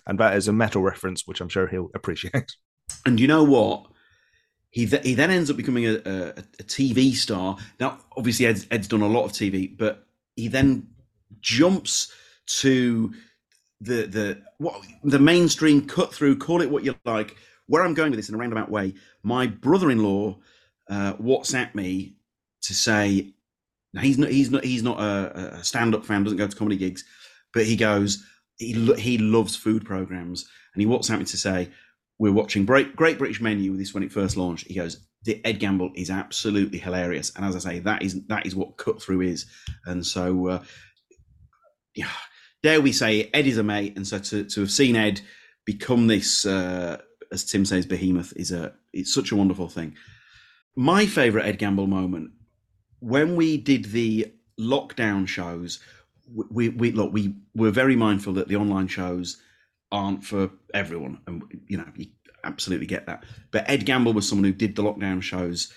And that is a metal reference, which I'm sure he'll appreciate. And you know what? He th- he then ends up becoming a, a, a TV star. Now, obviously, Ed's, Ed's done a lot of TV, but he then jumps to the the what the mainstream cut through. Call it what you like. Where I'm going with this in a roundabout way, my brother-in-law uh, WhatsApp me to say now he's not he's not he's not a, a stand-up fan, doesn't go to comedy gigs, but he goes he lo- he loves food programs, and he WhatsApp me to say we're watching Great, Great British Menu with this when it first launched. He goes, the Ed Gamble is absolutely hilarious, and as I say, that is that is what cut through is, and so uh, yeah, dare we say, Ed is a mate, and so to to have seen Ed become this, uh, as Tim says, behemoth is a it's such a wonderful thing. My favourite Ed Gamble moment when we did the lockdown shows. We, we look we were very mindful that the online shows aren't for everyone, and you know you absolutely get that. But Ed Gamble was someone who did the lockdown shows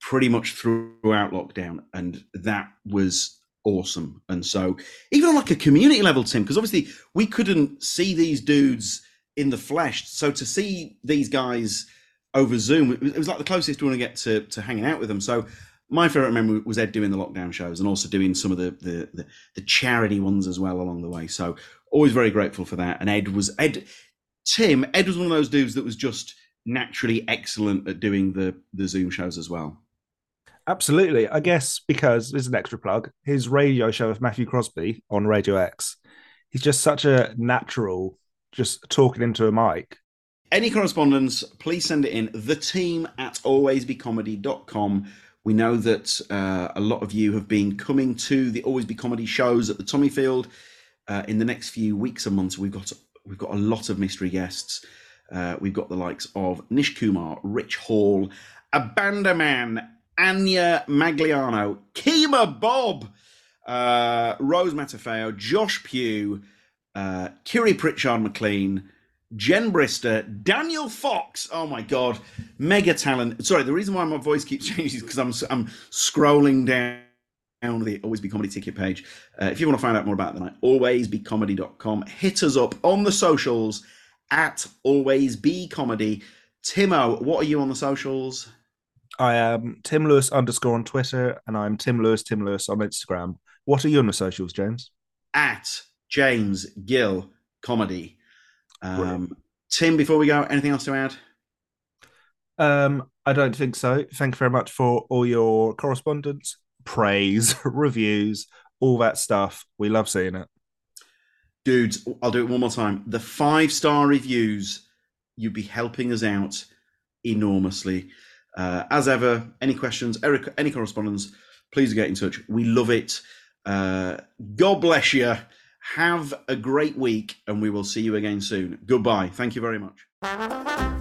pretty much throughout lockdown, and that was awesome. And so, even on like a community level, Tim, because obviously we couldn't see these dudes in the flesh, so to see these guys over Zoom, it was, like the closest we want to get to to hanging out with them. So. My favorite memory was Ed doing the lockdown shows and also doing some of the, the the the charity ones as well along the way. So always very grateful for that. And Ed was Ed Tim, Ed was one of those dudes that was just naturally excellent at doing the the Zoom shows as well. Absolutely. I guess because there's an extra plug, his radio show with Matthew Crosby on Radio X, he's just such a natural, just talking into a mic. Any correspondence, please send it in. The team at alwaysbecomedy.com. We know that uh, a lot of you have been coming to the Always Be Comedy shows at the Tommyfield. Uh, in the next few weeks and months, we've got we've got a lot of mystery guests. Uh, we've got the likes of Nish Kumar, Rich Hall, Abandoman, Ania Magliano, Kemah Bob, uh, Rose Matafeo, Josh Pugh, uh, Kiri Pritchard McLean, Jen Brister, Daniel Fox. Oh my God, mega talent. Sorry, the reason why my voice keeps changing is because I'm I'm scrolling down down the Always Be Comedy ticket page. Uh, if you want to find out more about the night, alwaysbecomedy.com. Hit us up on the socials at Always Be Comedy. Timo, what are you on the socials? I am Tim Lewis underscore on Twitter, and I'm Tim Lewis, Tim Lewis on Instagram. What are you on the socials, James? At James Gill Comedy. Um, Tim, before we go, anything else to add? Um, I don't think so. Thank you very much for all your correspondence, praise, reviews, all that stuff. We love seeing it. Dudes, I'll do it one more time. The five star reviews, you'd be helping us out enormously. Uh, as ever, any questions, any, any correspondence, please get in touch. We love it. Uh, God bless you. Have a great week, and we will see you again soon. Goodbye. Thank you very much.